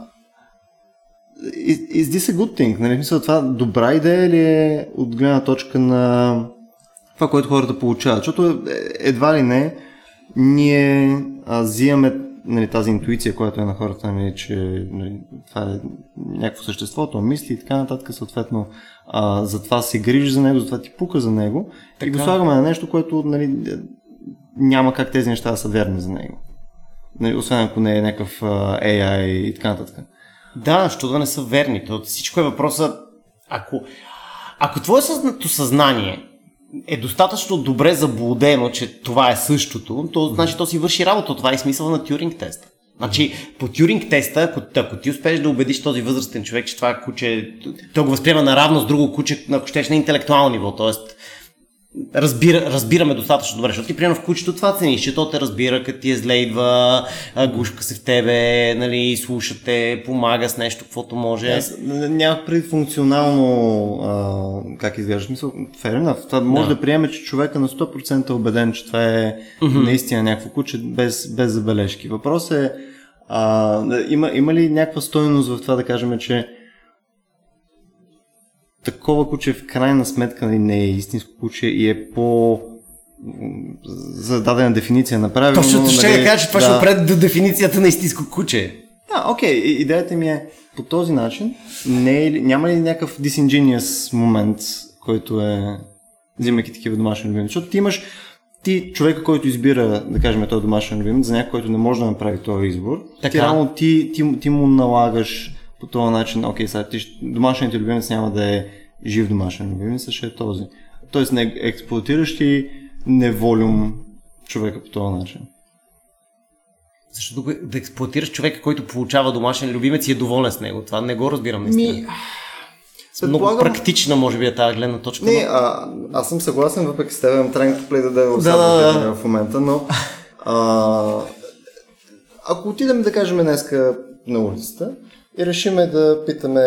Speaker 1: is, is this a good thing? Нали, смисъл, това добра идея ли е от гледна точка на това, което хората получават? Защото е- едва ли не ние а, взимаме нали, тази интуиция, която е на хората, нали, че нали, това е някакво същество, то мисли и така нататък, съответно а, затова се грижи за него, затова ти пука за него и го слагаме на нещо, което нали, няма как тези неща да са верни за него. Нали, освен ако не е някакъв а, AI и така нататък.
Speaker 2: Да, що да не са верни. То всичко е въпроса, ако, ако твое съзнание е достатъчно добре заблудено, че това е същото, то значи то си върши работа. Това е смисъл на Тюринг теста. Значи, по Тюринг теста, ако, ако ти успееш да убедиш този възрастен човек, че това куче, той го възприема наравно с друго куче, ако щеш на интелектуално ниво, т.е разбира, разбираме достатъчно добре, защото ти примерно в кучето това цениш, че то те разбира, като ти е зле идва, гушка се в тебе, нали, слушате, помага с нещо, каквото може. Аз
Speaker 1: нямах преди функционално а, как изглежда смисъл. Fair enough. Това може да. да приеме, че човека на 100% е убеден, че това е mm-hmm. наистина някакво куче без, без забележки. Въпрос е а, има, има ли някаква стойност в това да кажем, че такова куче в крайна сметка нали, не е истинско куче и е по за дадена дефиниция направено.
Speaker 2: Точно ще нали, да кажа, че това да. ще опред до дефиницията на истинско куче.
Speaker 1: Да, окей. Okay. Идеята ми е по този начин. Не е, няма ли някакъв disingenuous момент, който е взимайки такива домашни любимци? Защото ти имаш ти, човека, който избира, да кажем, този домашен любимец, за някой, който не може да направи този избор, така. ти реално ти, ти, ти му налагаш по този начин, окей, сега ти, домашният любимец няма да е жив домашен любимец, ще е този. Тоест не експлуатираш ти неволюм човека по този начин.
Speaker 2: Защото да експлуатираш човека, който получава домашен любимец и е доволен с него. Това не го разбирам наистина. Ми... Много Предполагам... практична, може би, е тази гледна точка.
Speaker 1: Не, а, аз съм съгласен, въпреки с теб, имам тренинг плей да да, да, да. в момента, но а, ако отидем да кажем днеска на улицата и решиме да питаме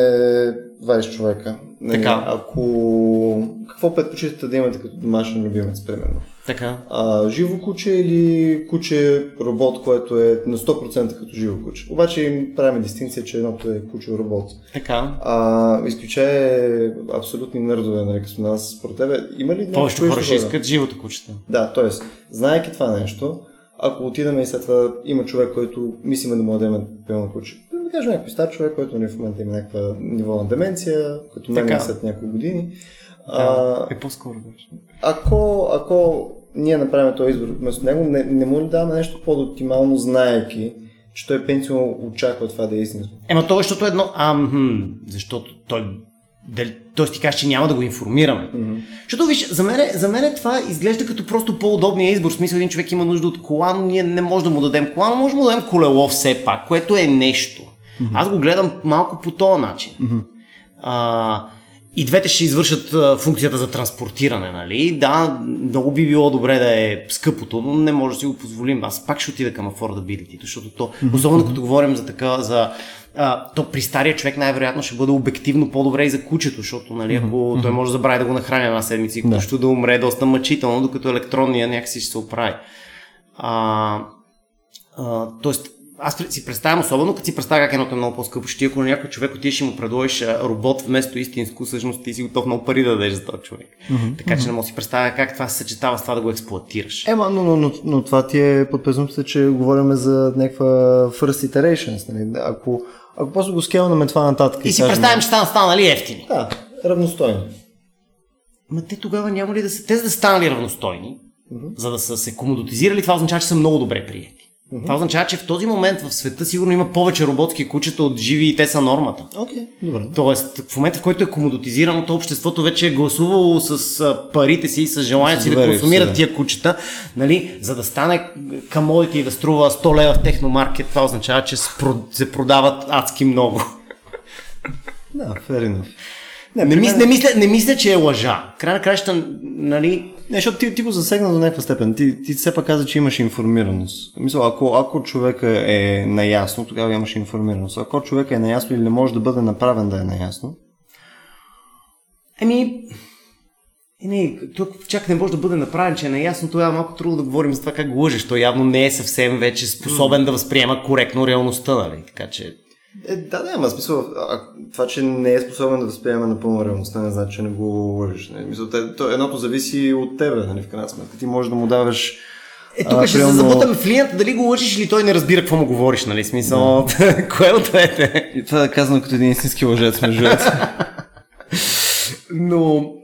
Speaker 1: 20 човека.
Speaker 2: Нали, така.
Speaker 1: Ако... Какво предпочитате да имате като домашен любимец, примерно?
Speaker 2: Така.
Speaker 1: А, живо куче или куче робот, което е на 100% като живо куче. Обаче им правим дистинция, че едното е куче робот.
Speaker 2: Така.
Speaker 1: А, изключая абсолютни нърдове, нали, като нас, според тебе. Има ли
Speaker 2: Повечето хора ще искат живото кучета.
Speaker 1: Да, т.е. знаеки това нещо, ако отидем и след това има човек, който мислиме да му дадем пълно куче. Да кажем някой стар човек, който нали, в момента има някаква ниво на деменция, като мен след няколко години.
Speaker 2: Да, а, е по-скоро беше.
Speaker 1: Ако, ако ние направим този избор вместо него, не, не му ли даваме нещо по-оптимално, знаеки, че той пенсион очаква това да е истинско?
Speaker 2: Ема то, защото едно, а, хм, защото той дали, т.е. ти кажеш, че няма да го информираме. Mm-hmm. Защото виж, за мен, за мен това изглежда като просто по-удобния избор. В смисъл един човек има нужда от кола, но ние не можем да му дадем кола, но можем да му дадем колело все пак, което е нещо. Mm-hmm. Аз го гледам малко по този начин. Mm-hmm. А, и двете ще извършат а, функцията за транспортиране, нали? Да, много би било добре да е скъпото, но не може да си го позволим. Аз пак ще отида към affordability, защото то, особено като говорим за така, за а, то при стария човек най-вероятно ще бъде обективно по-добре и за кучето, защото нали, ако mm-hmm. той може да забрави да го нахраня една седмица и кучето да. да умре доста мъчително, докато електронния някакси ще се оправи. А, а, тоест, аз си представям, особено като си представя как едното е много по-скъпо, ще ако на някой човек отидеш и му предложиш робот вместо истинско, всъщност ти си готов много пари да дадеш за този човек. Mm-hmm. Така че не мога да си представя как това се съчетава с това да го експлуатираш.
Speaker 1: Ема, но, но, но, но това ти е под презумпция, че говорим за някаква first iterations. Нали? Ако, ако просто го скелнаме това нататък.
Speaker 2: И, и си представим, че стана станали ефтини.
Speaker 1: Да, равностойни.
Speaker 2: Ма те тогава няма ли да са. Те за да станали равностойни, mm-hmm. за да са се комодотизирали, това означава, че са много добре приети. Mm-hmm. Това означава, че в този момент в света сигурно има повече роботски кучета от живи и те са нормата.
Speaker 1: Okay, добре.
Speaker 2: Тоест, в момента, в който е комодотизирано, то обществото вече е гласувало с парите си и с желанието си да консумират да. тия кучета, нали, за да стане камодите и да струва 100 лева в техномаркет, това означава, че се продават адски много.
Speaker 1: Да, fair enough.
Speaker 2: Не, не, мисля, не, мисля, не мисля, че е лъжа. Край на краща, нали...
Speaker 1: Не, защото ти, ти го засегна до някаква степен. Ти, ти все пак каза, че имаш информираност. Мисля, ако, ако човека е наясно, тогава имаш информираност. Ако човека е наясно или не може да бъде направен да е наясно...
Speaker 2: Еми, е, не, тук чак не може да бъде направен, че е наясно, тогава е малко трудно да говорим за това как го лъжеш. Той явно не е съвсем вече способен да възприема коректно реалността, нали? Така че
Speaker 1: е, да, да, ама смисъл, а, това, че не е способен да възприеме напълно реалността, не значи, че не го лъжиш. Не? Мисъл, те, то, едното зависи от тебе, нали, в крайна сметка. Ти можеш да му даваш
Speaker 2: е, тук ще примерно... се забутаме в линията, дали го лъжиш или той не разбира какво му говориш, нали? Смисъл, да. кое от двете?
Speaker 1: И това е казано като един истински лъжец, между
Speaker 2: но,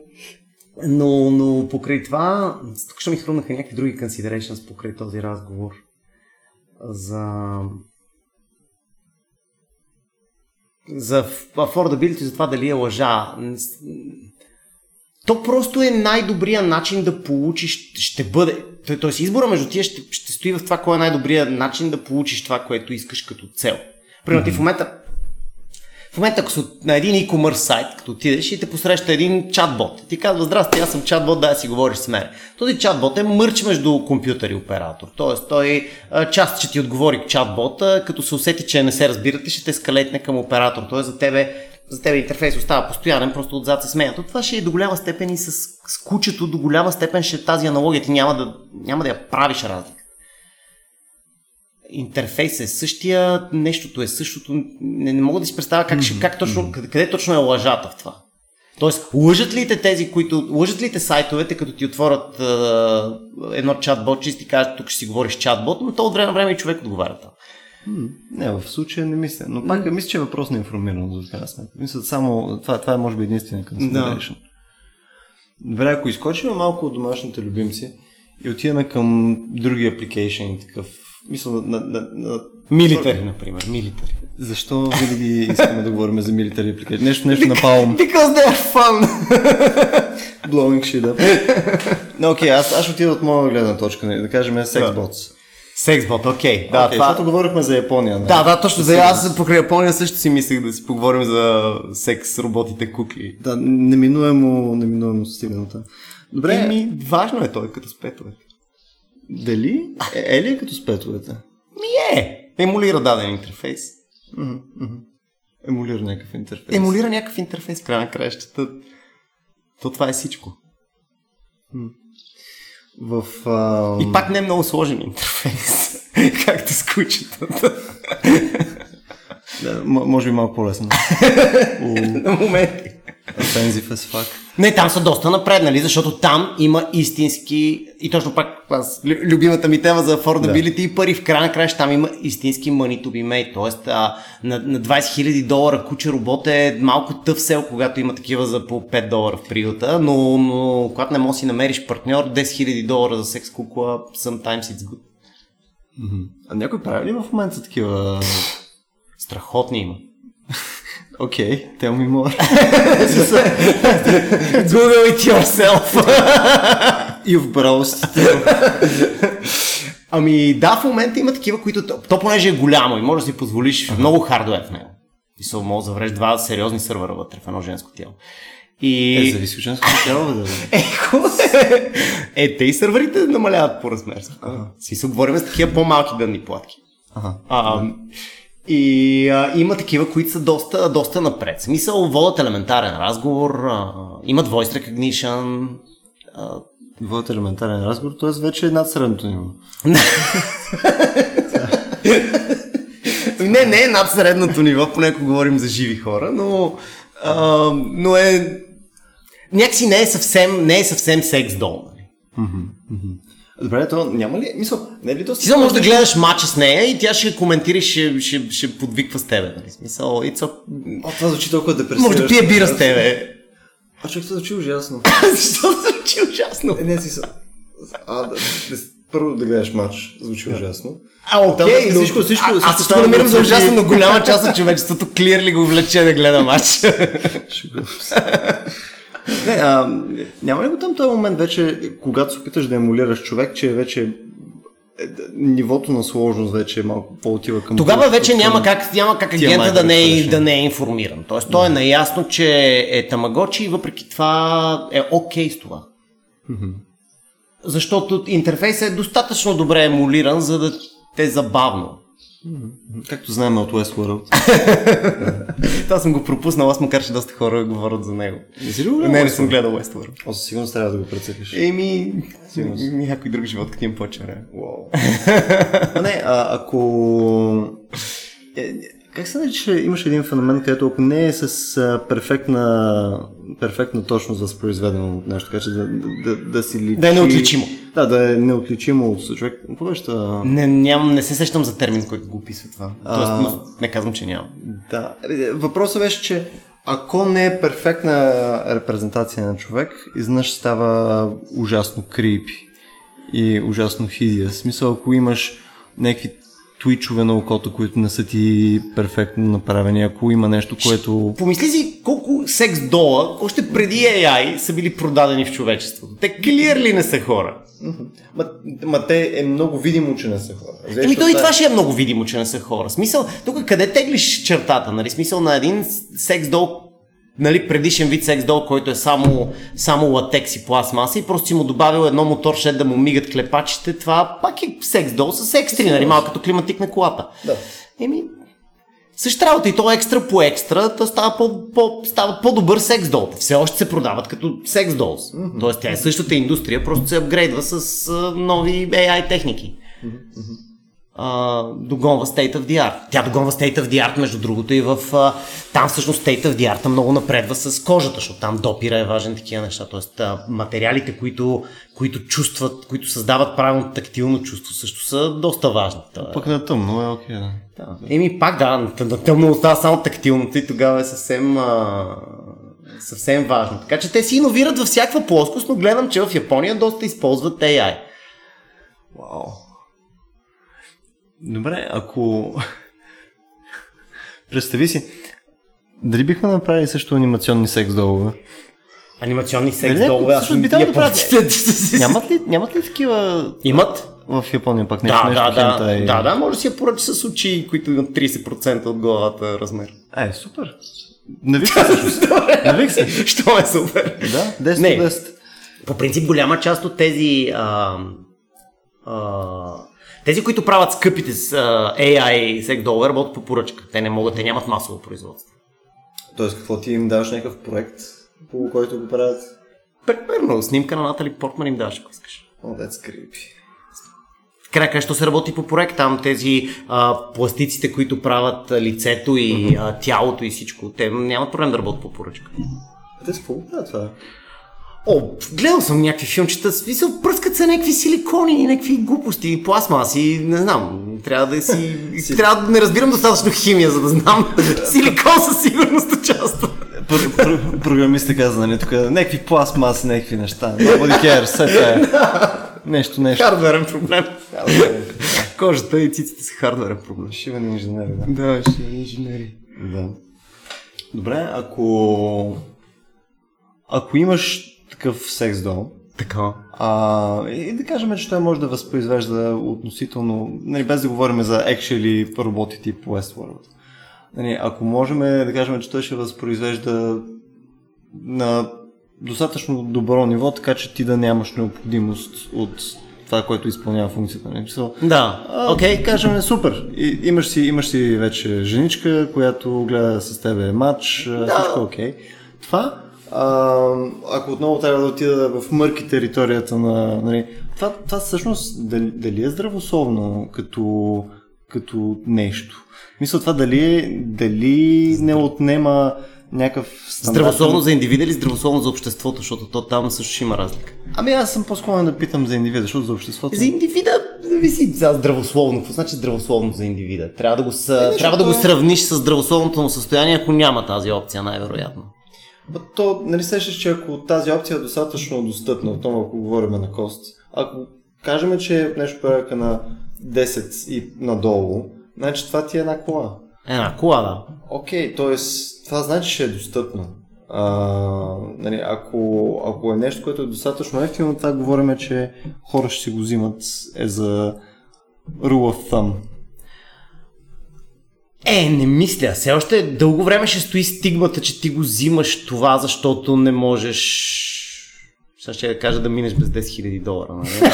Speaker 2: но, но покрай това, тук ще ми хрумнаха някакви други considerations покрай този разговор за за affordability, за това дали е лъжа. То просто е най-добрият начин да получиш, ще бъде, т.е. избора между тия ще, ще стои в това, кой е най-добрият начин да получиш това, което искаш като цел. Примерно ти в момента в момента, ако си на един e-commerce сайт, като отидеш и те посреща един чатбот, ти казва, здрасти, аз съм чатбот, дай си говориш с мен. Този чатбот е мърч между компютър и оператор. Тоест, той част ще ти отговори чатбота, като се усети, че не се разбирате, ще те скалетне към оператор. Тоест, за тебе за тебе интерфейс остава постоянен, просто отзад се сменя. То това ще е до голяма степен и с, с кучето, до голяма степен ще е тази аналогия. Ти няма да, няма да я правиш разлика интерфейс е същия, нещото е същото. Не, не мога да си представя как, mm-hmm. как точно, къде, къде точно е лъжата в това. Тоест, лъжат ли те тези, които. Лъжат ли те сайтовете, като ти отворят е, едно чатбот, че ти кажат, тук ще си говориш чатбот, но то от време на време и човек отговаря това.
Speaker 1: Не, в случая не мисля. Но пак mm. мисля, че е въпрос на информираност, за крайна сметка. Мисля, само това, това е може би единствения consideration. Да. Добре, ако изкочим малко от домашните любимци и отиваме към други апликейшени, такъв мисля, на, на, на, на...
Speaker 2: Милитари, например. Милитари.
Speaker 1: Защо винаги искаме да говорим за милитари апликации? Нещо, нещо на Palm.
Speaker 2: Because they are fun.
Speaker 1: Blowing shit up. Но окей, okay, аз, аз отида от моя гледна точка, нали, да кажем Sexbots.
Speaker 2: Сексбот, окей.
Speaker 1: Okay. Да, okay, това... Защото говорихме за Япония. Не?
Speaker 2: Нали? Да, да, точно. За аз покрай Япония също си мислех да си поговорим за секс роботите кукли.
Speaker 1: Да, неминуемо, неминуемо стигна там.
Speaker 2: Добре. Еми, важно е той като спетове.
Speaker 1: Дали? Е, е ли е като с петовете?
Speaker 2: Ми е. Емулира даден интерфейс.
Speaker 1: Mm-hmm. Емулира някакъв интерфейс.
Speaker 2: Емулира някакъв интерфейс, край на краищата. То това е всичко.
Speaker 1: В, а...
Speaker 2: И пак не е много сложен интерфейс, както с кучетата.
Speaker 1: Да, може би малко по-лесно.
Speaker 2: На моменти.
Speaker 1: Offensive as fuck.
Speaker 2: Не, там са доста напреднали, защото там има истински, и точно пак аз, любимата ми тема за affordability да. и пари в края на края, там има истински money to be made. А, на, на 20 000 долара куче робот е малко тъв сел, когато има такива за по 5 долара в приюта, но, но когато не можеш да си намериш партньор, 10 000 долара за секс кукла, sometimes it's good.
Speaker 1: А някой прави ли в момента такива?
Speaker 2: Страхотни има.
Speaker 1: Окей, okay, tell me more.
Speaker 2: Google it yourself.
Speaker 1: You've browsed.
Speaker 2: ами да, в момента има такива, които... То понеже е голямо и може да си позволиш uh-huh. много хардуер в него. И се може да завреш два сериозни сървъра вътре в едно женско тяло.
Speaker 1: И... Е, зависи от женското тяло, да.
Speaker 2: Е, е, е, те и сървърите намаляват по размер. Uh-huh. Си се говорим с такива по-малки дънни платки.
Speaker 1: Uh-huh. А,
Speaker 2: и а, има такива, които са доста, доста напред. Смисъл, водят елементарен разговор, а, имат voice recognition.
Speaker 1: А... Водят елементарен разговор, т.е. вече е над средното ниво.
Speaker 2: не, не е над средното ниво, понеко говорим за живи хора, но, а, но е някакси не е съвсем, не е съвсем секс дол. Нали?
Speaker 1: Добре, то няма ли, мисъл, не е ли доста...
Speaker 2: Ти може да гледаш матча с нея и тя ще коментира и ще, ще, ще подвиква с тебе, нали? Смисъл, it's a...
Speaker 1: О, това звучи толкова депресивно.
Speaker 2: Може да пие бира с тебе.
Speaker 1: А човек, това звучи ужасно.
Speaker 2: Защо звучи ужасно?
Speaker 1: Е, не, си А, да, първо да гледаш матч, звучи ужасно.
Speaker 2: А, окей, okay, но... всичко, всичко, а, аз всичко намирам за ужасно, но голяма част от човечеството клирли го влече да гледа матч.
Speaker 1: Не, а, няма ли го там този момент вече, когато се опиташ да емулираш човек, че вече е, нивото на сложност вече е малко по-отива към...
Speaker 2: Тогава вече няма как, няма как агента да не, е, да не е информиран. Тоест той е наясно, че е тамагочи и въпреки това е окей okay с това.
Speaker 1: Mm-hmm.
Speaker 2: Защото интерфейсът е достатъчно добре емулиран, за да те е забавно.
Speaker 1: Както знаем от Westworld.
Speaker 2: Това съм го пропуснал, аз макар че доста хора говорят за него.
Speaker 1: Не си го
Speaker 2: Не, не съм гледал Westworld.
Speaker 1: О, със сигурност трябва да го прецепиш.
Speaker 2: Еми, някой друг живот, като им почера.
Speaker 1: Wow. не, а, ако... Как се нарича, имаш един феномен, където ако не е с а, перфектна, перфектна точност възпроизведено нещо, така че да, да, да си личи...
Speaker 2: Да е неотличимо.
Speaker 1: Да, да е неотличимо от човек. Беше
Speaker 2: Не, ням, не се сещам за термин, който го описва това. Тоест, а, не казвам, че нямам.
Speaker 1: Да. Въпросът беше, че ако не е перфектна репрезентация на човек, изнъж става ужасно крипи и ужасно хидия. В смисъл, ако имаш някакви твичове на окото, които не са ти перфектно направени, ако има нещо, което...
Speaker 2: Помисли си колко секс дола, още преди AI са били продадени в човечеството. Те клиер ли не са хора?
Speaker 1: Ма, ма те е много видимо, че не са хора.
Speaker 2: Еми то и това ще е много видимо, че не са хора. Смисъл, тук къде теглиш чертата, нали? Смисъл на един секс дол, нали, предишен вид секс дол, който е само, само латекс и пластмаса и просто си му добавил едно моторче да му мигат клепачите, това пак е секс дол с екстри, нали, малко като климатик на колата.
Speaker 1: Да.
Speaker 2: Еми, Същата работа и то екстра по екстра, то става, по, по, става по-добър секс дол. Все още се продават като секс долс. Mm-hmm. Тоест тя е същата индустрия, просто се апгрейдва с а, нови AI техники. Mm-hmm. А, догонва State of the Art. Тя догонва State of the Art, между другото, и в... А, там всъщност State of the Art много напредва с кожата, защото там допира е важен такива неща. Тоест а, материалите, които, които чувстват, които създават правилно тактилно чувство, също са доста важни.
Speaker 1: Пък на тъмно е окей, okay,
Speaker 2: да. да. Еми пак да, на тъмно остава само тактилното и тогава е съвсем... А, съвсем важно. Така че те си иновират във всякаква плоскост, но гледам, че в Япония доста използват AI.
Speaker 1: Вау. Добре, ако... Представи си, дали бихме направили също анимационни секс долове?
Speaker 2: Анимационни секс долове, аз би да
Speaker 1: нямат, ли, нямат ли такива...
Speaker 2: Имат?
Speaker 1: В Япония пак нещо,
Speaker 2: да,
Speaker 1: нещо
Speaker 2: да, да, и... да, да, може да си я поръча с очи, които имат 30% от главата размер.
Speaker 1: Е, супер. Навик се. Навик се.
Speaker 2: Що е супер?
Speaker 1: Да, 10 Не, 10.
Speaker 2: По принцип голяма част от тези а, а, тези, които правят скъпите с AI сек долар, работят по поръчка. Те не могат, те нямат масово производство.
Speaker 1: Тоест, какво ти им даваш някакъв проект, по който го правят?
Speaker 2: Примерно, снимка на Натали Портман им даваш, ако искаш.
Speaker 1: О, oh, that's creepy.
Speaker 2: В края що се работи по проект, там тези а, пластиците, които правят лицето и а, тялото и всичко, те нямат проблем да работят по поръчка.
Speaker 1: Те с какво правят това?
Speaker 2: О, гледал съм някакви филмчета, смисъл, пръскат се някакви силикони и някакви глупости, пластмаси, не знам, трябва да си... трябва да не разбирам достатъчно химия, за да знам. Силикон със сигурност участва.
Speaker 1: Програмиста каза, нали, тук някакви пластмаси, някакви неща. Nobody cares, все е. Нещо, нещо.
Speaker 2: Хардверен проблем. Кожата и циците са хардверен проблем.
Speaker 1: Шивани инженери,
Speaker 2: да. Да, шивани инженери.
Speaker 1: Да. Добре, ако... Ако имаш такъв секс дол.
Speaker 2: Така.
Speaker 1: А, и да кажем, че той може да възпроизвежда относително, нали, без да говорим за actually роботи тип Westworld. Нали, ако можем да кажем, че той ще възпроизвежда на достатъчно добро ниво, така че ти да нямаш необходимост от това, което изпълнява функцията. Нали?
Speaker 2: Да, окей.
Speaker 1: Okay. Кажем, супер. И, имаш, си, имаш си вече женичка, която гледа с тебе матч, да. всичко окей. Okay. Това а, ако отново трябва да отида в мърки територията на... Нали, това, това всъщност дали, дали е здравословно като, като нещо? Мисля това дали, дали не отнема някакъв
Speaker 2: стандарт... Здравословно за индивида или здравословно за обществото, защото то там също ще има разлика.
Speaker 1: Ами аз съм по-склонен да питам за индивида, защото за обществото...
Speaker 2: За индивида зависи за здравословно. Какво значи здравословно за индивида? Трябва да го, с... е, трябва да го сравниш с здравословното му състояние, ако няма тази опция, най-вероятно.
Speaker 1: То, нали сещаш, че ако тази опция е достатъчно достъпна, отново ако говорим на кост, ако кажем, че е нещо порядка на 10 и надолу, значи това ти е една кола.
Speaker 2: Една кола, да.
Speaker 1: Окей, okay, т.е. това значи, че е достъпно. А, нали, ако, ако е нещо, което е достатъчно ефтино, това говорим, че хора ще си го взимат е за rule of thumb.
Speaker 2: Е, не мисля. Все още дълго време ще стои стигмата, че ти го взимаш това, защото не можеш... Сега ще я кажа да минеш без 10 000 долара. Нали?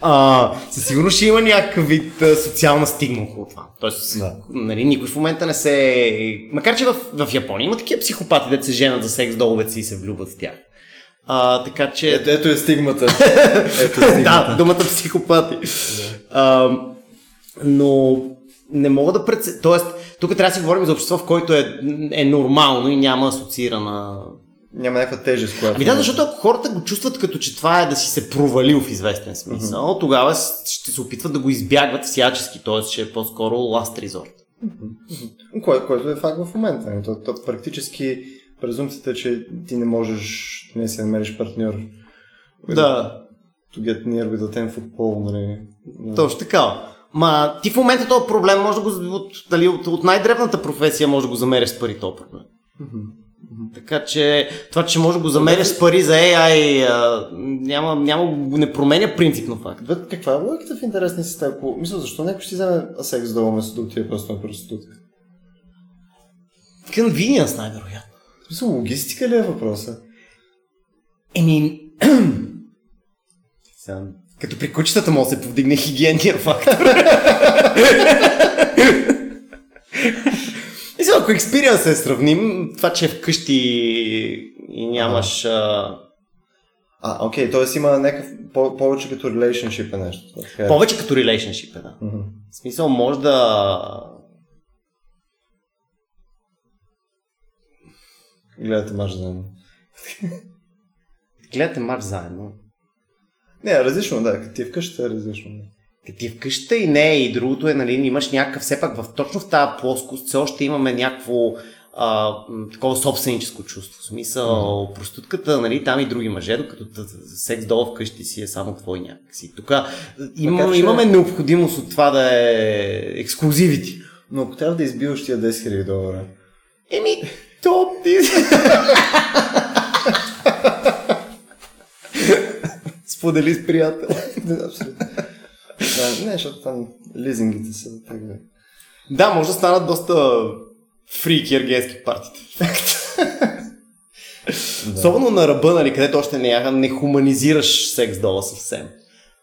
Speaker 2: а, със сигурност ще има някакъв вид а, социална стигма около това. Тоест, да. нали, никой в момента не се... Макар, че в, в Япония има такива психопати, да се женят за секс доловец и се влюбват в тях. А, така че...
Speaker 1: Ето, ето е стигмата.
Speaker 2: ето е стигмата. да, думата психопати. а, но не мога да пред... Тоест, тук трябва да си говорим за общество, в което е, е нормално и няма асоциирана
Speaker 1: няма някаква тежест, която.
Speaker 2: Ами да, защото ако хората го чувстват като че това е да си се провалил в известен смисъл, mm-hmm. тогава ще се опитват да го избягват всячески, т.е. ще е по-скоро last resort.
Speaker 1: Mm-hmm. Кое, което е факт в момента. Нали? То, то, практически презумцията, че ти не можеш не си намериш партньор.
Speaker 2: Да.
Speaker 1: to get near with a 10 football, нали?
Speaker 2: Точно така. Ма ти в момента този проблем може да го, от, дали, от, от най-древната професия може да го замериш с пари този проблем. Така че това, че може да го замериш с пари за AI, а, няма, няма, не променя принципно факт.
Speaker 1: Бе, каква е логиката в интересни си ако... Мисля, защо някой ще си вземе секс долу вместо да отиде просто на проститутка?
Speaker 2: Convenience, най-вероятно.
Speaker 1: В смисъл, логистика ли е въпроса?
Speaker 2: Еми, Сега, като при кучетата да се повдигне хигиения фактор. Мисля, ако експириенс е сравним, това, че е вкъщи и нямаш... А...
Speaker 1: А, окей, т.е. има някакъв по- повече като relationship е нещо. Така.
Speaker 2: Повече като relationship е, да.
Speaker 1: Мгм.
Speaker 2: В смисъл, може да...
Speaker 1: Гледате мач заедно.
Speaker 2: Гледате матч заедно.
Speaker 1: Не, различно, да. Като ти е вкъщи е различно. да.
Speaker 2: Като ти е вкъща и не, и другото е, нали, имаш някакъв, все пак в, точно в тази плоскост все още имаме някакво а, такова собственическо чувство. В смисъл, mm-hmm. проститутката, нали, там и други мъже, докато секс долу вкъщи си е само твой някакси. Тук има,
Speaker 1: как ще-
Speaker 2: имаме необходимост от това да е ексклюзивити.
Speaker 1: Но ако трябва да избиваш тия 10 000 долара,
Speaker 2: Еми, то ти...
Speaker 1: сподели с приятел. Да, абсолютно. Да, не, защото там лизингите са така.
Speaker 2: да, може да станат доста фрики ергенски партите. Особено на ръба, нали, където още не, не хуманизираш секс дола съвсем.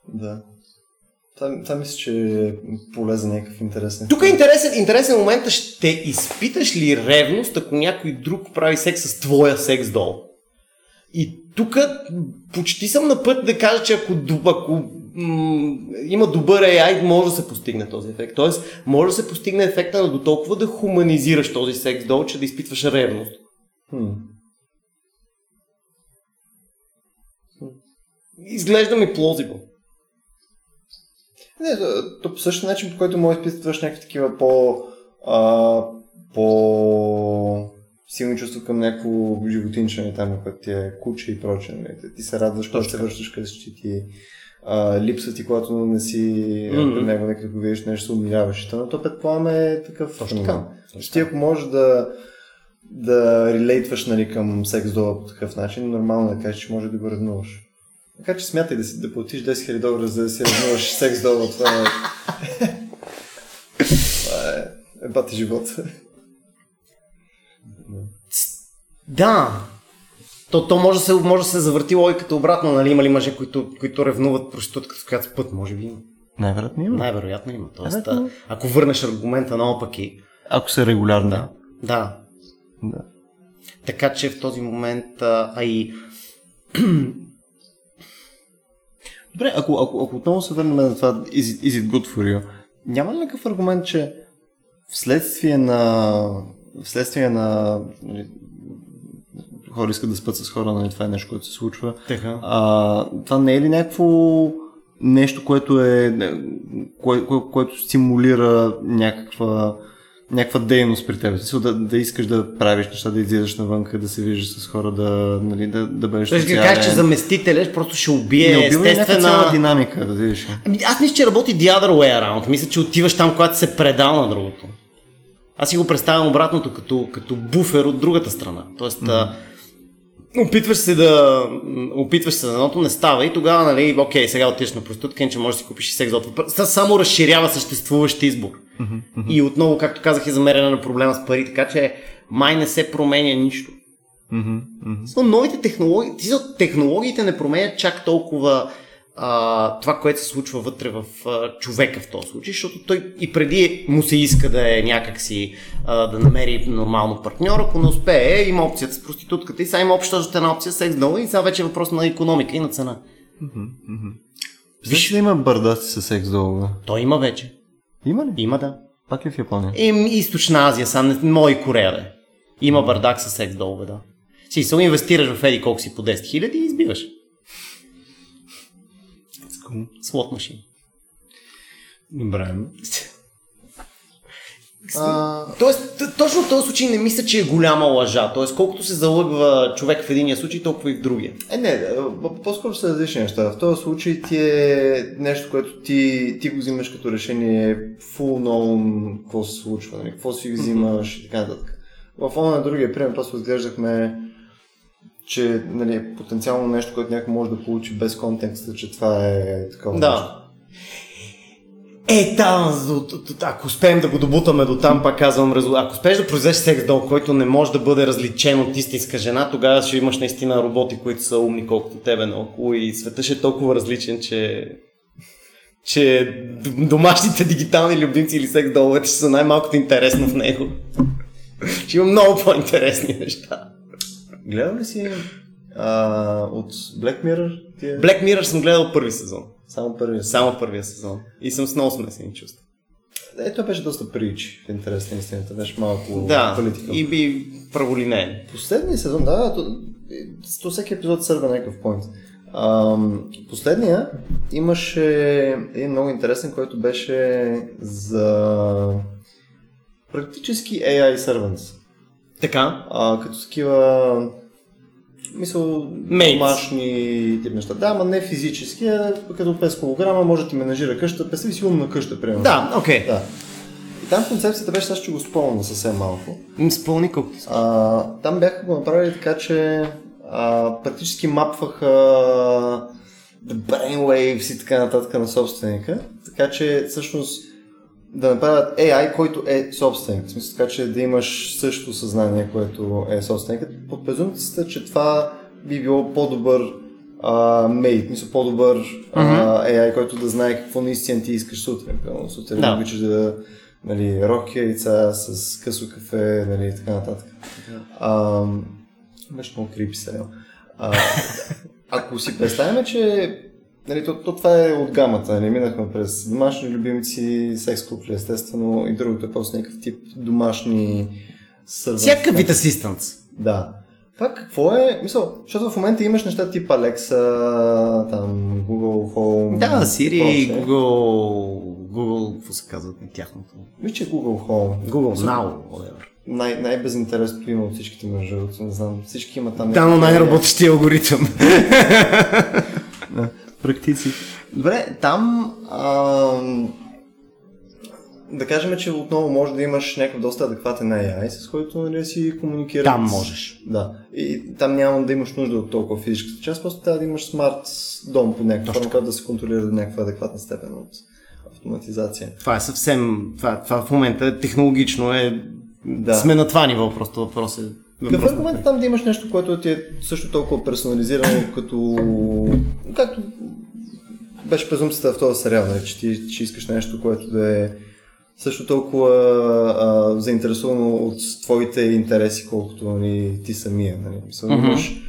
Speaker 1: Да. Това, това мисля, че е полезен някакъв интересен.
Speaker 2: Тук е интересен, интересен момент, ще изпиташ ли ревност, ако някой друг прави секс с твоя секс дол? И тук почти съм на път да кажа, че ако, ако м- има добър AI, може да се постигне този ефект. Тоест, може да се постигне ефекта на до толкова да хуманизираш този секс дол, че да изпитваш ревност.
Speaker 1: Хм.
Speaker 2: Изглежда ми плозиво.
Speaker 1: Не, то, по същия начин, по който можеш да изпитваш някакви такива по... А, по силни чувства към някакво животинче, там, което ти е куче и прочее. Нали. Ти- се радваш, когато се връщаш къщи ти. А, липсва ти, когато не си при него, като го видиш нещо, се умиляваш. То, то предполагам е такъв
Speaker 2: Точно така.
Speaker 1: Ти ако можеш да да релейтваш нали, към секс дола по такъв начин, нормално е да кажеш, че може да го ревнуваш. Така че смятай да, си, да платиш 10 000 долара, за да си ревнуваш секс дола. Това е... това е... е бати живот.
Speaker 2: Да. То, то може, да се, може да се завърти логиката обратно, нали? Има ли мъже, които, които ревнуват проститутката, с която спът? Може би има.
Speaker 1: Най-вероятно има.
Speaker 2: Най-вероятно има. Тоест, а, ако върнеш аргумента наопаки,
Speaker 1: Ако са регулярно.
Speaker 2: да. Да.
Speaker 1: да.
Speaker 2: Така че в този момент, а, а и
Speaker 1: Добре, ако, ако, ако отново се върнем на това is it, is it good for you, няма ли някакъв аргумент, че вследствие на вследствие на нали, хора искат да спят с хора, нали, това е нещо, което се случва.
Speaker 2: така.
Speaker 1: А, това не е ли някакво нещо, което е кое, кое, което стимулира някаква някаква дейност при теб. Да, да искаш да правиш неща, да излизаш навънка, да се виждаш с хора, да, нали, да, да бъдеш
Speaker 2: Тоест, да
Speaker 1: социален.
Speaker 2: кажеш, че заместителя просто ще убие
Speaker 1: не убива някаква цяла
Speaker 2: естествена...
Speaker 1: динамика, да видиш.
Speaker 2: Ами, аз мисля, че работи the other way around. Мисля, че отиваш там, когато се предал на другото. Аз си го представям обратното, като, като буфер от другата страна. Тоест, mm-hmm. опитваш се да... Опитваш се за едното, не става и тогава, нали, окей, сега отиваш на проститутка, че можеш да си купиш и секс само разширява съществуващ избор. Mm-hmm. И отново, както казах, е замерена на проблема с пари, така че май не се променя нищо. Но новите технологии, технологиите не променят чак толкова а, това, което се случва вътре в а, човека в този случай, защото той и преди му се иска да е някакси а, да намери нормално партньор, ако не успее, има опцията с проститутката и сега има обща една опция секс долу и сега вече е въпрос на економика и на цена.
Speaker 1: Виж да има бардаци с секс долу.
Speaker 2: Той има вече.
Speaker 1: Има ли?
Speaker 2: Има да.
Speaker 1: Пак ли в Япония?
Speaker 2: Им, източна Азия, са не, мой Корея да е. Има бардак с секс долове, да. Си, само инвестираш в еди колко си по 10 хиляди и избиваш. Слот машин.
Speaker 1: Добре. А,
Speaker 2: Тоест, точно в този случай не мисля, че е голяма лъжа. Тоест, колкото се залъгва човек в единия случай, толкова и в другия.
Speaker 1: Е, не, по-скоро са различни неща. В този случай ти е нещо, което ти, ти го взимаш като решение full known какво се случва, нали, какво си взимаш и така нататък. В фона на другия пример просто разглеждахме, че нали, потенциално нещо, което някой може да получи без контекста, че това е такова нещо.
Speaker 2: Е, там, ако успеем да го добутаме до там, пак казвам, ако успееш да произведеш секс дол, който не може да бъде различен от истинска жена, тогава ще имаш наистина роботи, които са умни колкото тебе наоколо и светът ще е толкова различен, че че домашните дигитални любимци или секс доловете ще са най-малкото интересно в него. ще има много по-интересни неща.
Speaker 1: Гледал ли си а, от Black Mirror? Тия...
Speaker 2: Black Mirror съм гледал първи сезон.
Speaker 1: Само първия.
Speaker 2: Само първия сезон. И съм с много смесени чувства.
Speaker 1: Е, той беше доста прич в интерес на истината. Беше малко
Speaker 2: Да,
Speaker 1: политикал.
Speaker 2: и би праволинен.
Speaker 1: Последния сезон, да, то, то всеки епизод сърва някакъв поинт. Ам, последния имаше един много интересен, който беше за практически AI servants.
Speaker 2: Така.
Speaker 1: А, като такива мисъл,
Speaker 2: Mates.
Speaker 1: домашни тип неща. Да, ама не физически, а като 5 кг може да ти менажира къща. Представи си умна къща, примерно.
Speaker 2: Да, окей.
Speaker 1: да. И там концепцията беше, сега ще го спомня съвсем малко.
Speaker 2: Okay. Спълни колкото.
Speaker 1: А, там бяха го направили така, че а, практически мапваха brainwaves и така нататък на собственика, така че всъщност да направят AI, който е собственик. В смисъл така, че да имаш също съзнание, което е собственикът. Под презумцията, че това би било по-добър мейт, мисля по-добър а, AI, който да знае какво наистина ти искаш сутрин. Примерно, сутрин
Speaker 2: Да.
Speaker 1: обичаш да нали, роки яйца с късо кафе, нали, и така нататък. Беше много крипи сериал. Ако си представяме, че нали, то, то, това е от гамата, нали, минахме през домашни любимци, секс кукли, естествено, и другото е просто някакъв тип домашни сървър.
Speaker 2: Всякакъв вид асистанс.
Speaker 1: Да. Това какво е? Мисъл, защото в момента имаш неща тип Alexa, там Google Home.
Speaker 2: Да, Siri,
Speaker 1: прочее.
Speaker 2: Google... Google... Какво се казват на тяхното?
Speaker 1: Е Google Home.
Speaker 2: Google
Speaker 1: Мисъл,
Speaker 2: Now, whatever.
Speaker 1: Най- най-безинтересното има от всичките между другото, не знам. Всички имат там.
Speaker 2: Да, но най-работещи алгоритъм.
Speaker 1: Практици. Добре, там ам, да кажем, че отново може да имаш някакъв доста адекватен AI, с който нали, си комуникираш.
Speaker 2: Там можеш.
Speaker 1: Да. И там няма да имаш нужда от толкова физическата част, просто трябва да имаш смарт дом по някаква форма, който да се контролира до някаква адекватна степен от автоматизация.
Speaker 2: Това е съвсем... Това, това в момента технологично е...
Speaker 1: Да.
Speaker 2: Сме на това ниво, просто въпрос е...
Speaker 1: Какъв е момента там да имаш нещо, което ти е също толкова персонализирано, като... както беше презумцията в този сериал, нали, че ти че искаш нещо, което да е също толкова а, заинтересовано от твоите интереси, колкото нали, ти самия. Нали. Мисъл,
Speaker 2: Мгм.
Speaker 1: имаш,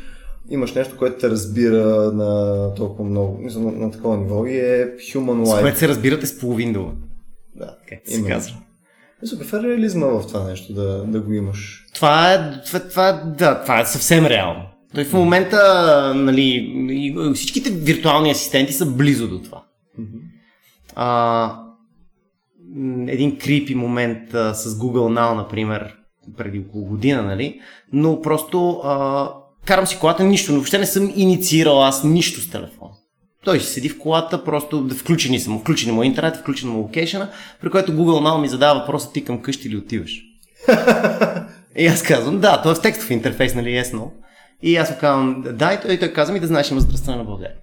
Speaker 1: имаш нещо, което те разбира на толкова много, мисъл, на, на такова ниво и е human
Speaker 2: С
Speaker 1: life.
Speaker 2: което се разбирате с половин дума.
Speaker 1: Да,
Speaker 2: Как се
Speaker 1: именно.
Speaker 2: казва.
Speaker 1: Какъв е реализма в това нещо, да, да го имаш?
Speaker 2: Това е, това, това, да, това е съвсем реално. Той в момента, нали, всичките виртуални асистенти са близо до това. А, м, един крипи момент а, с Google Now, например, преди около година, нали, но просто а, карам си колата, нищо, но въобще не съм инициирал аз нищо с телефон. Той си седи в колата, просто да включени са му, включени му интернет, включен му локейшена, при което Google Now ми задава въпроса ти към къщи или отиваш. И аз казвам, да, той е в текстов интерфейс, нали, yes, no. И аз му казвам, да, и той, и той казва ми да знаеш, има задръстване на България.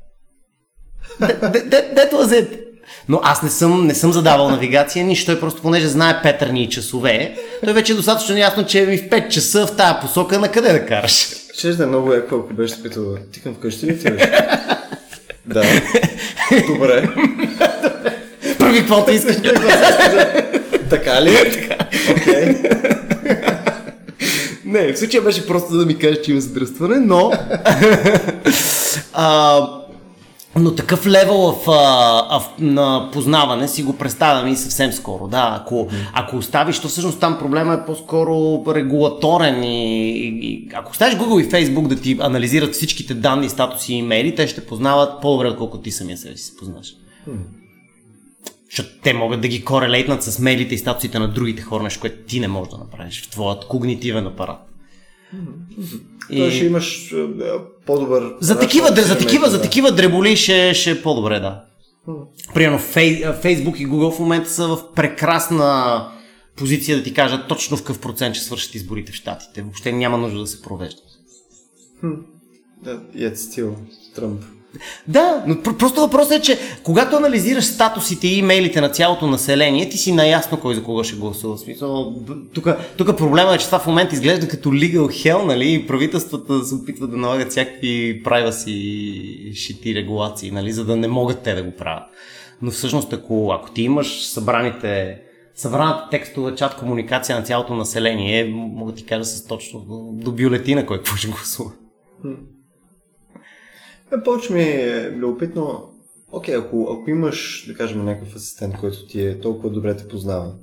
Speaker 2: Was it. Но аз не съм, не съм задавал навигация, нищо. Той просто, понеже знае петърни и часове, той вече е достатъчно ясно, че ми в 5 часа в тая посока на къде да караш.
Speaker 1: Ще да е много яко, ако беше спитал, ти към вкъщи ли отиваш? да. Добре.
Speaker 2: Прави каквото искаш.
Speaker 1: така ли? Така. Окей.
Speaker 2: Не, в случая беше просто да ми каже, че има задръстване, но... а, но такъв левел в, а, в, на познаване си го представям и съвсем скоро. Да, ако, ако оставиш, то всъщност там проблема е по-скоро регулаторен и, и, ако оставиш Google и Facebook да ти анализират всичките данни, статуси и имейли, те ще познават по-добре, отколкото ти самия себе си се познаш. Защото те могат да ги корелейтнат с мейлите и статусите на другите хора, нещо, което ти не можеш да направиш в твоят когнитивен апарат.
Speaker 1: И... Ще имаш е, по-добър...
Speaker 2: За такива, за, такива, за такива дреболи ще, ще е по-добре, да. Примерно Фейсбук и Google в момента са в прекрасна позиция да ти кажат точно в какъв процент ще свършат изборите в Штатите. Въобще няма нужда да се провеждат.
Speaker 1: Да, yet still Тръмп.
Speaker 2: Да, но просто въпросът е, че когато анализираш статусите и имейлите на цялото население, ти си наясно кой за кого ще гласува. Смисъл, тук проблема е, че това в момента изглежда като legal hell, нали? И правителствата се опитват да налагат всякакви privacy и шити регулации, нали? За да не могат те да го правят. Но всъщност, ако, ако ти имаш събраните събраната текстова чат комуникация на цялото население, мога да ти кажа с точно до, до бюлетина кой какво ще гласува.
Speaker 1: Е, повече ми е любопитно, окей, ако, ако имаш, да кажем, някакъв асистент, който ти е толкова добре те познава,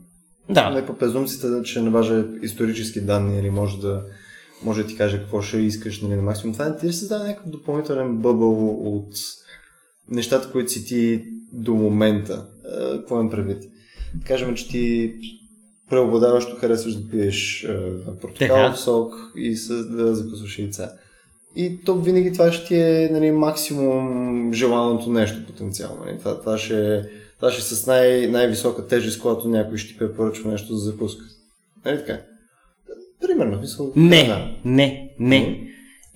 Speaker 2: да.
Speaker 1: Не по презумцията, че не важа исторически данни или може да, може да ти каже какво ще искаш нали, на максимум. Това не ти създава някакъв допълнителен бъбъл от нещата, които си ти до момента? Е, какво имам предвид? Да кажем, че ти преобладаващо харесваш да пиеш е, портокалов сок и с, да закусваш яйца. И то винаги това ще ти е нали, максимум желаното нещо потенциално. Нали. Това, това, ще, това ще е с най- най-висока тежест, когато някой ще ти препоръчва нещо за запуска. Нали така? Примерно, мисъл.
Speaker 2: Не, да. не, не.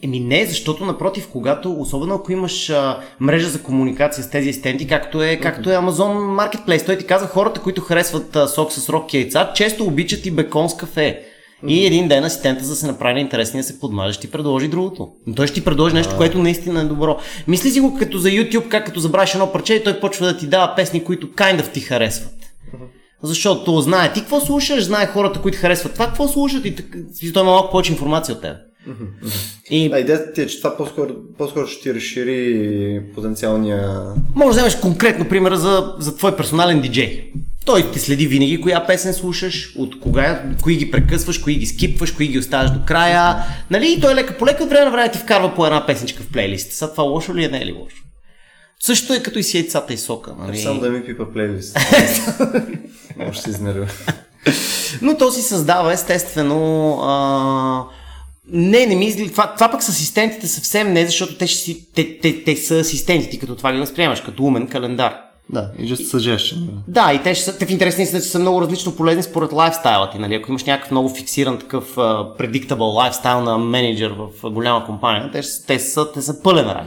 Speaker 2: Еми не, защото напротив, когато, особено ако имаш а, мрежа за комуникация с тези асистенти, както е, както е Amazon Marketplace, той ти каза хората, които харесват а, сок с рок яйца, често обичат и бекон с кафе. И един ден асистента, за да се направи интересния, се подмаже, ще ти предложи другото. Но той ще ти предложи нещо, което наистина е добро. Мисли си го като за YouTube, как като забравиш едно парче и той почва да ти дава песни, които kind of ти харесват. Защото знае ти какво слушаш, знае хората, които харесват това, какво слушат и той има малко повече информация от теб.
Speaker 1: И... А идеята ти е, че това по-скоро, по-скоро ще ти разшири потенциалния...
Speaker 2: Може да вземеш конкретно примера за, за твой персонален диджей. Той те следи винаги коя песен слушаш, от кога, кои ги прекъсваш, кои ги скипваш, кои ги оставаш до края. Нали? И той лека по лека от време на време ти вкарва по една песничка в плейлист. Сега това лошо ли е, не е ли лошо? Също е като и си яйцата и сока. Нали?
Speaker 1: Само да ми пипа плейлист. Може се изнервя.
Speaker 2: Но то си създава естествено а, не, не мисли. Това, това пък с асистентите съвсем не, защото те, ще си, те, те, те са асистенти, като това ги възприемаш, като умен календар.
Speaker 1: Да, и just suggestion.
Speaker 2: Да, и те, ще са, те в интересни са, че са много различно полезни според лайфстайла ти. Нали? Ако имаш някакъв много фиксиран такъв uh, predictable лайфстайл на менеджер в голяма компания, те, те, са, те са пълен рай.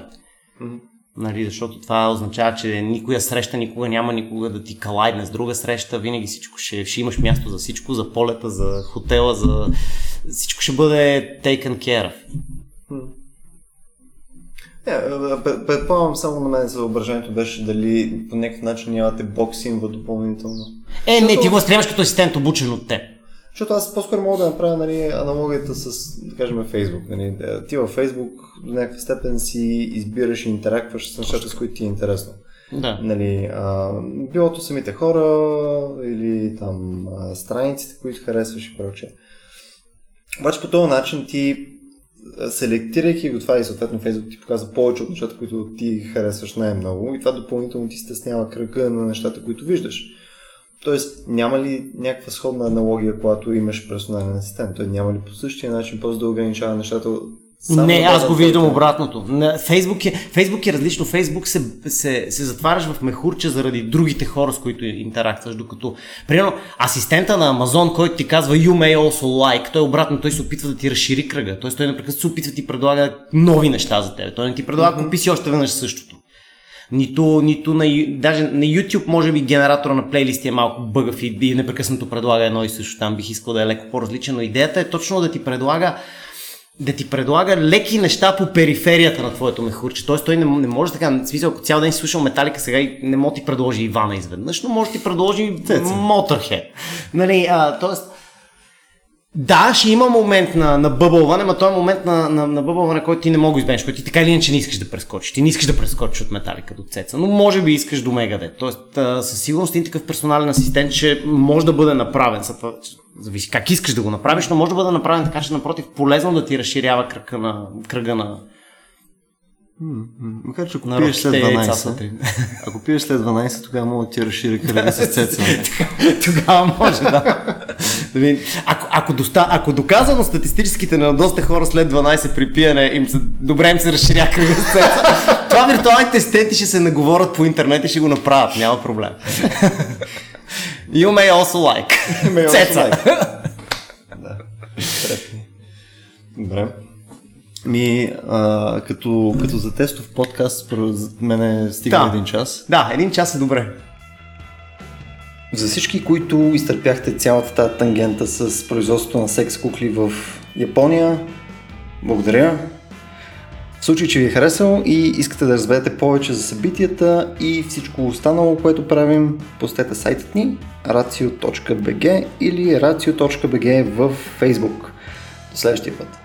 Speaker 2: Mm-hmm. Нали, защото това означава, че никоя среща никога няма никога да ти калайдне с друга среща, винаги всичко ще, ще имаш място за всичко, за полета, за хотела, за всичко ще бъде taken care of.
Speaker 1: Yeah, е, предполагам само на мен съображението беше дали по някакъв начин нямате боксинга допълнително.
Speaker 2: Е, Защото... не, ти го възприемаш като асистент обучен от теб.
Speaker 1: Защото аз по-скоро мога да направя нали, аналогията с, да кажем, Фейсбук. Нали. Ти във Фейсбук до някаква степен си избираш и интеракваш с нещата, с които ти е интересно.
Speaker 2: Да.
Speaker 1: Нали, а, билото самите хора или там а, страниците, които харесваш и прочее. Обаче по този начин ти селектирайки го това и съответно Фейсбук ти показва повече от нещата, които ти харесваш най-много и това допълнително ти стеснява кръга на нещата, които виждаш. Тоест, няма ли някаква сходна аналогия, когато имаш персонален асистент? Той няма ли по същия начин просто да ограничава нещата
Speaker 2: само не, аз го виждам обратното. Фейсбук е, Фейсбук е различно. Фейсбук се, се, се затваряш в мехурче заради другите хора, с които интерактваш, докато, примерно, асистента на Амазон, който ти казва You may also like, той обратно, той се опитва да ти разшири кръга. Тоест той непрекъснато се опитва да ти предлага нови неща за теб. Той не ти предлага, mm-hmm. купи си още веднъж същото. Нито, нито на, даже на YouTube, може би генератора на плейлисти е малко бъгав и, и непрекъснато предлага едно и също. Там бих искал да е леко по-различен, но идеята е точно да ти предлага да ти предлага леки неща по периферията на твоето мехурче. Тоест той не, не може така, смисъл, ако цял ден си слушал Металика сега и не може ти предложи Ивана изведнъж, но може ти предложи Motorhead. Нали, а, тоест, да, ще има момент на, на бъбълване, но той е момент на, на, на бъбълване, който ти не мога да избегнеш, който ти така или иначе не искаш да прескочиш. Ти не искаш да прескочиш от металика до цеца, но може би искаш до Мегадет. Тоест, а, със сигурност един такъв персонален асистент ще може да бъде направен. Зависи как искаш да го направиш, но може да бъде направен така, че напротив полезно да ти разширява кръга на, кръга на,
Speaker 1: Макар, че ако пиеш след 12, ако пиеш след 12, тогава мога да ти разшири кръга с цеца.
Speaker 2: тогава може, да. ако, ако, доста, ако доказано статистическите на доста хора след 12 при пиене им се, добре им се разширя кръга с цеца, това виртуалните стенти ще се наговорят по интернет и ще го направят, няма проблем. You may also like. Цеца.
Speaker 1: да. Добре. Ми, а, като, като за тестов подкаст, според мен стигна
Speaker 2: Да.
Speaker 1: един час.
Speaker 2: Да, един час е добре.
Speaker 1: За всички, които изтърпяхте цялата тази тангента с производството на секс кукли в Япония, благодаря. В случай, че ви е харесало и искате да разберете повече за събитията и всичко останало, което правим, посетете сайтът ни racio.bg или racio.bg в Facebook. До следващия път.